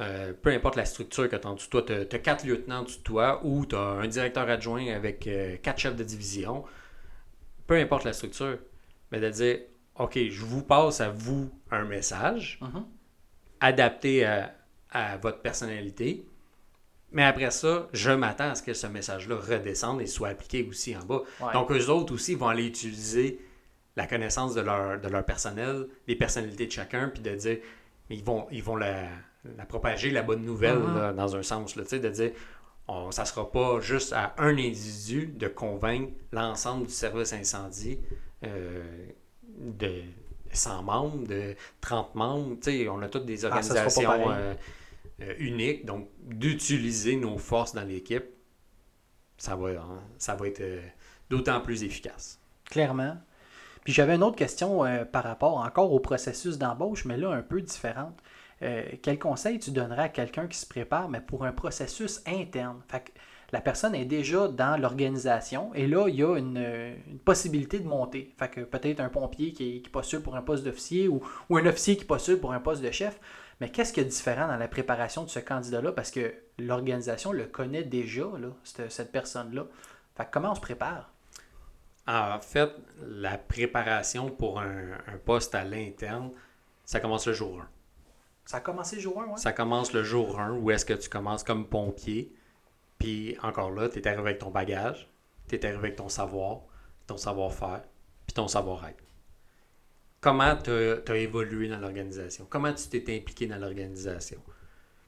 euh, peu importe la structure que tu as en dessous de toi, tu as, quatre lieutenants en dessous de toi ou tu as un directeur adjoint avec euh, quatre chefs de division, peu importe la structure, mais de dire OK, je vous passe à vous un message mm-hmm. adapté à, votre personnalité. Mais après ça, je m'attends à ce que ce message-là redescende et soit appliqué aussi en bas. Donc, eux autres aussi vont aller utiliser la connaissance de leur, de leur personnel, les personnalités de chacun, puis de dire, ils vont, ils vont la, la propager la bonne nouvelle uh-huh. dans un sens, là, de dire on, ça ne sera pas juste à un individu de convaincre l'ensemble du service incendie euh, de 100 membres, de 30 membres. on a toutes des ah, organisations euh, euh, uniques. Donc, d'utiliser nos forces dans l'équipe, ça va, hein, ça va être d'autant plus efficace. Clairement. Puis j'avais une autre question par rapport encore au processus d'embauche, mais là un peu différente. Euh, quel conseil tu donnerais à quelqu'un qui se prépare, mais pour un processus interne? Fait la personne est déjà dans l'organisation et là, il y a une, possibilité de monter. Fait que peut-être un pompier qui, qui postule pour un poste d'officier ou, un officier qui postule pour un poste de chef. Mais qu'est-ce qui est différent dans la préparation de ce candidat-là? Parce que l'organisation le connaît déjà, cette, personne-là. Fait comment on se prépare? En fait, la préparation pour un, un poste à l'interne, ça commence le jour 1. Ça a commencé jour 1, ouais? Ça commence le jour 1 où est-ce que tu commences comme pompier. Puis encore là, tu es arrivé avec ton bagage, tu es arrivé avec ton savoir, ton savoir-faire, puis ton savoir-être. Comment tu as, évolué dans l'organisation? Comment tu t'es impliqué dans l'organisation?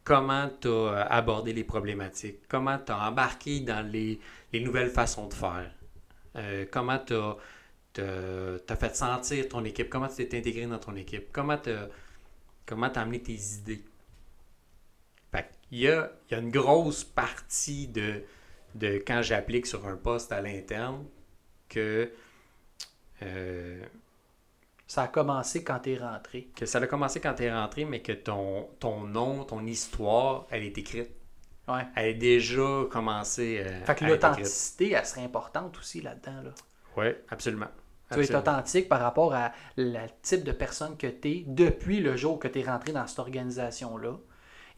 Comment tu as abordé les problématiques? Comment tu as embarqué dans les, nouvelles façons de faire? Euh, comment tu as, as, fait sentir ton équipe? Comment tu t'es intégré dans ton équipe? Comment tu comment t'amener tes idées. Fait il y a, y a une grosse partie de, de quand j'applique sur un poste à l'interne que euh, ça a commencé quand tu es rentré. Que ça a commencé quand tu es rentré, mais que ton, ton nom, ton histoire, elle est écrite. Ouais. Elle est déjà commencé. Euh, fait que l'authenticité, elle serait importante aussi là-dedans. Là. Oui, absolument. Tu es authentique par rapport à le type de personne que tu es depuis le jour que tu es rentré dans cette organisation-là.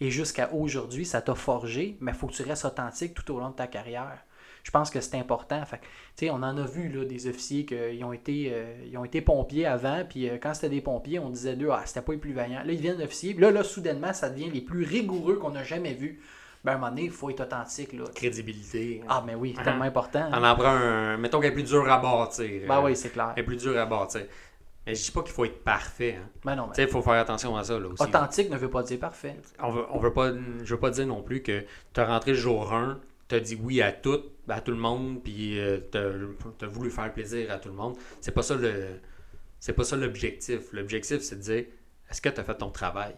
Et jusqu'à aujourd'hui, ça t'a forgé, mais il faut que tu restes authentique tout au long de ta carrière. Je pense que c'est important. Fait, on en a vu là, des officiers qui ont, été, euh, ont été pompiers avant, puis euh, quand c'était des pompiers, on disait d'eux, ah, c'était pas les plus vaillants. Là, ils viennent officiers, là, là, soudainement, ça devient les plus rigoureux qu'on a jamais vus ben, à un moment donné, il faut être authentique. Là. Crédibilité. Ah, mais oui, c'est tellement important. On en prend un. Mettons qu'elle est plus dur à bâtir. Ben oui, c'est clair. Elle est plus dur à bâtir. Mais je dis pas qu'il faut être parfait. Hein. Ben non, mais... Il faut faire attention à ça là, aussi. Authentique ne veut pas dire parfait. On veut, on veut pas, je veux pas dire non plus que tu as rentré le jour 1, tu as dit oui à tout, ben, à tout le monde, puis euh, tu as, voulu faire plaisir à tout le monde. C'est pas ça le. C'est pas ça l'objectif. L'objectif, c'est de dire est-ce que tu as fait ton travail?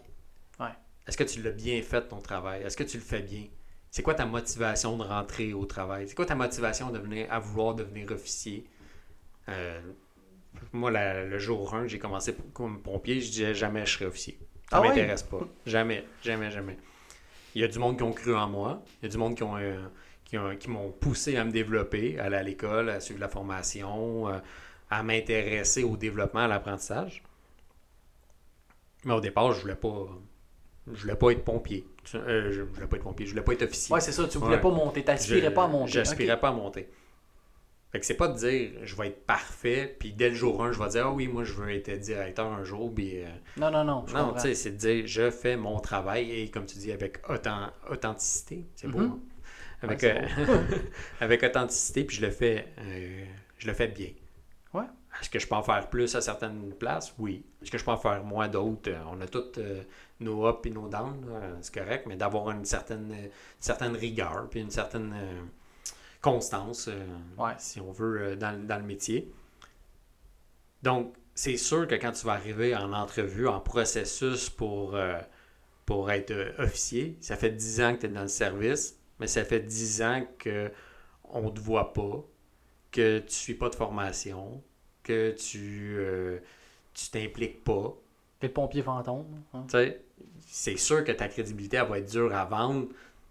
Est-ce que tu l'as bien fait ton travail? Est-ce que tu le fais bien? C'est quoi ta motivation de rentrer au travail? C'est quoi ta motivation de venir, à vouloir devenir officier? Euh, moi, le jour 1, j'ai commencé comme pompier, je disais jamais je serai officier. Ça ne ah m'intéresse pas. Jamais, jamais, jamais. Il y a du monde qui ont cru en moi. Il y a du monde qui ont, euh, qui, m'ont poussé à me développer, à aller à l'école, à suivre la formation, euh, à m'intéresser au développement, à l'apprentissage. Mais au départ, je voulais pas. Je voulais pas être pompier. Euh, je voulais pas être pompier, je voulais pas être officier. Ouais, c'est ça, tu voulais pas monter, tu n'aspirais pas à monter. J'aspirais pas à monter. Fait que c'est pas de dire je vais être parfait, puis dès le jour 1, je vais dire ah oui, moi je veux être directeur un jour, puis. Euh, non, non, non. Non, tu sais, c'est de dire je fais mon travail et comme tu dis, avec authenticité. C'est beau. Mm-hmm. Hein? Avec, euh, *laughs* avec authenticité, puis je le fais, euh, je le fais bien. Ouais. Est-ce que je peux en faire plus à certaines places? Oui. Est-ce que je peux en faire moins d'autres? On a toutes nos ups et nos downs, c'est correct, mais d'avoir une certaine, certaine rigueur, puis une certaine constance, euh, si on veut, euh, dans, le métier. Donc, c'est sûr que quand tu vas arriver en entrevue, en processus pour, euh, pour être officier, ça fait 10 ans que tu es dans le service, mais ça fait 10 ans qu'on ne te voit pas, que tu ne suis pas de formation, que tu tu t'impliques pas. Tu es le pompier fantôme. Hein? C'est sûr que ta crédibilité elle va être dure à vendre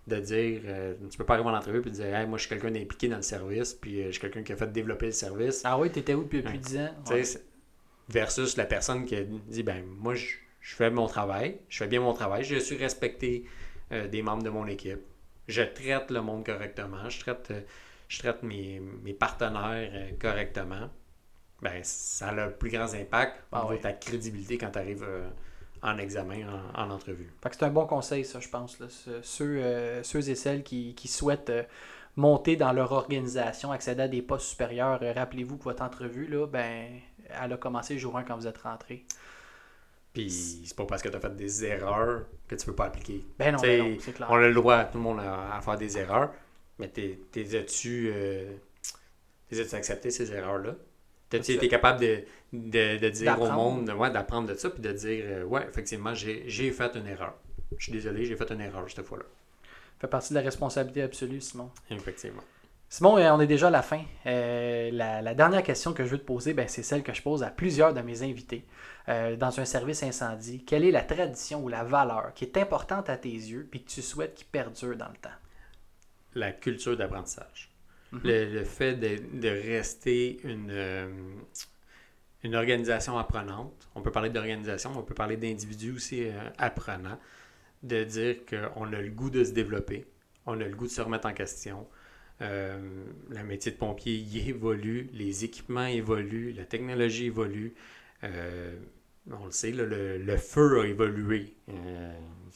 de dire euh, tu peux pas arriver en entrevue et dire hey, moi je suis quelqu'un d'impliqué dans le service puis euh, je suis quelqu'un qui a fait développer le service. Ah oui, tu étais où depuis, depuis 10 ans? Versus la personne qui a dit ben moi je, fais mon travail, je fais bien mon travail, je suis respecté euh, des membres de mon équipe. Je traite le monde correctement, je traite, je traite mes, partenaires correctement. Ben, ça a le plus grand impact ah, ta crédibilité quand tu arrives en examen, en, entrevue. c'est un bon conseil, ça, je pense. Ceux, euh, ceux et celles qui, souhaitent euh, monter dans leur organisation, accéder à des postes supérieurs, euh, rappelez-vous que votre entrevue, là, ben, elle a commencé le jour 1 quand vous êtes rentré. Puis c'est pas parce que tu as fait des erreurs que tu peux pas appliquer. Ben non, ben c'est clair. On a le droit, tout le monde, à, faire des erreurs, mais t'es, as-tu, as-tu accepté ces erreurs-là? Tu es capable de, de, dire au monde, ouais, d'apprendre de ça, puis de dire, euh, ouais, effectivement, j'ai fait une erreur. Je suis désolé, j'ai fait une erreur cette fois-là. fait partie de la responsabilité absolue, Simon. Effectivement. Simon, euh, on est déjà à la fin. Euh, la, dernière question que je veux te poser, ben, c'est celle que je pose à plusieurs de mes invités. dans un service incendie, quelle est la tradition ou la valeur qui est importante à tes yeux puis que tu souhaites qu'il perdure dans le temps? La culture d'apprentissage. Mhm. le, fait de, rester une, euh, une organisation apprenante, on peut parler d'organisation, on peut parler d'individus aussi euh, apprenants, de dire qu'on a le goût de se développer, on a le goût de se remettre en question. Euh, le métier de pompier y évolue, les équipements évoluent, la technologie évolue. on le sait, le, feu a évolué.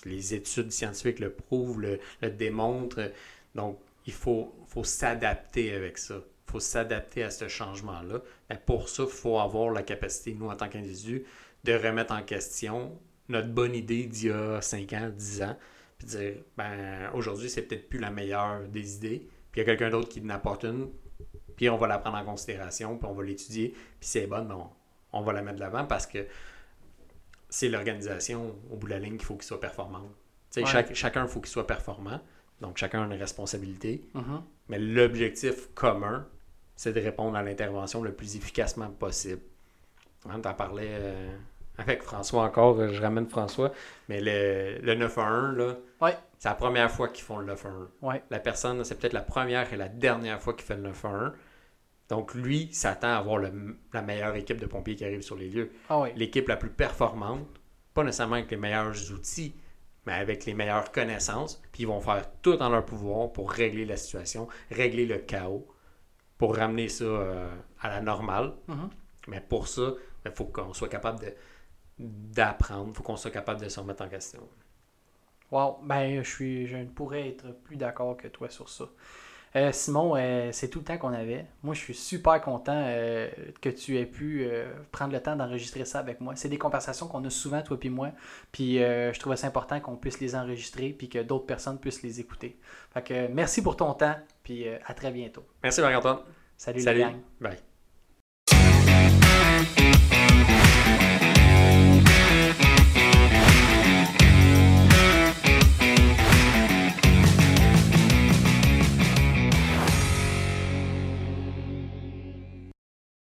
les études scientifiques le prouvent, le, le démontrent. Donc, il faut, faut s'adapter avec ça. Il faut s'adapter à ce changement-là. Mais pour ça, il faut avoir la capacité, nous, en tant qu'individus, de remettre en question notre bonne idée d'il y a 5 ans, 10 ans, puis dire, ben, aujourd'hui, c'est peut-être plus la meilleure des idées, puis il y a quelqu'un d'autre qui n'apporte une, puis on va la prendre en considération, puis on va l'étudier, puis si c'est bonne, ben, on, va la mettre de l'avant parce que c'est l'organisation, au bout de la ligne, qu'il faut qu'il soit performante. chacun, il faut qu'il soit performant. Donc, chacun a une responsabilité. Mm-hmm. Mais l'objectif commun, c'est de répondre à l'intervention le plus efficacement possible. Hein, tu en parlais euh, avec François encore, je ramène François, mais le, le 911, là, c'est la première fois qu'ils font le 911. Ouais. La personne, c'est peut-être la première et la dernière fois qu'il fait le 911. Donc, lui s'attend à avoir la meilleure équipe de pompiers qui arrive sur les lieux. Ah L'équipe la plus performante, pas nécessairement avec les meilleurs outils, mais avec les meilleures connaissances, puis ils vont faire tout en leur pouvoir pour régler la situation, régler le chaos, pour ramener ça euh, à la normale. Mm-hmm. Mais pour ça, il faut qu'on soit capable d'apprendre, il faut qu'on soit capable de se remettre en question. Wow, ben je suis je ne pourrais être plus d'accord que toi sur ça. Euh, Simon, euh, c'est tout le temps qu'on avait. Moi, je suis super content euh, que tu aies pu prendre le temps d'enregistrer ça avec moi. C'est des conversations qu'on a souvent, toi et moi. Puis je trouvais ça important qu'on puisse les enregistrer puis que d'autres personnes puissent les écouter. Fait que merci pour ton temps, puis à très bientôt. Merci, Marc-Antoine. Salut, Salut. Bye.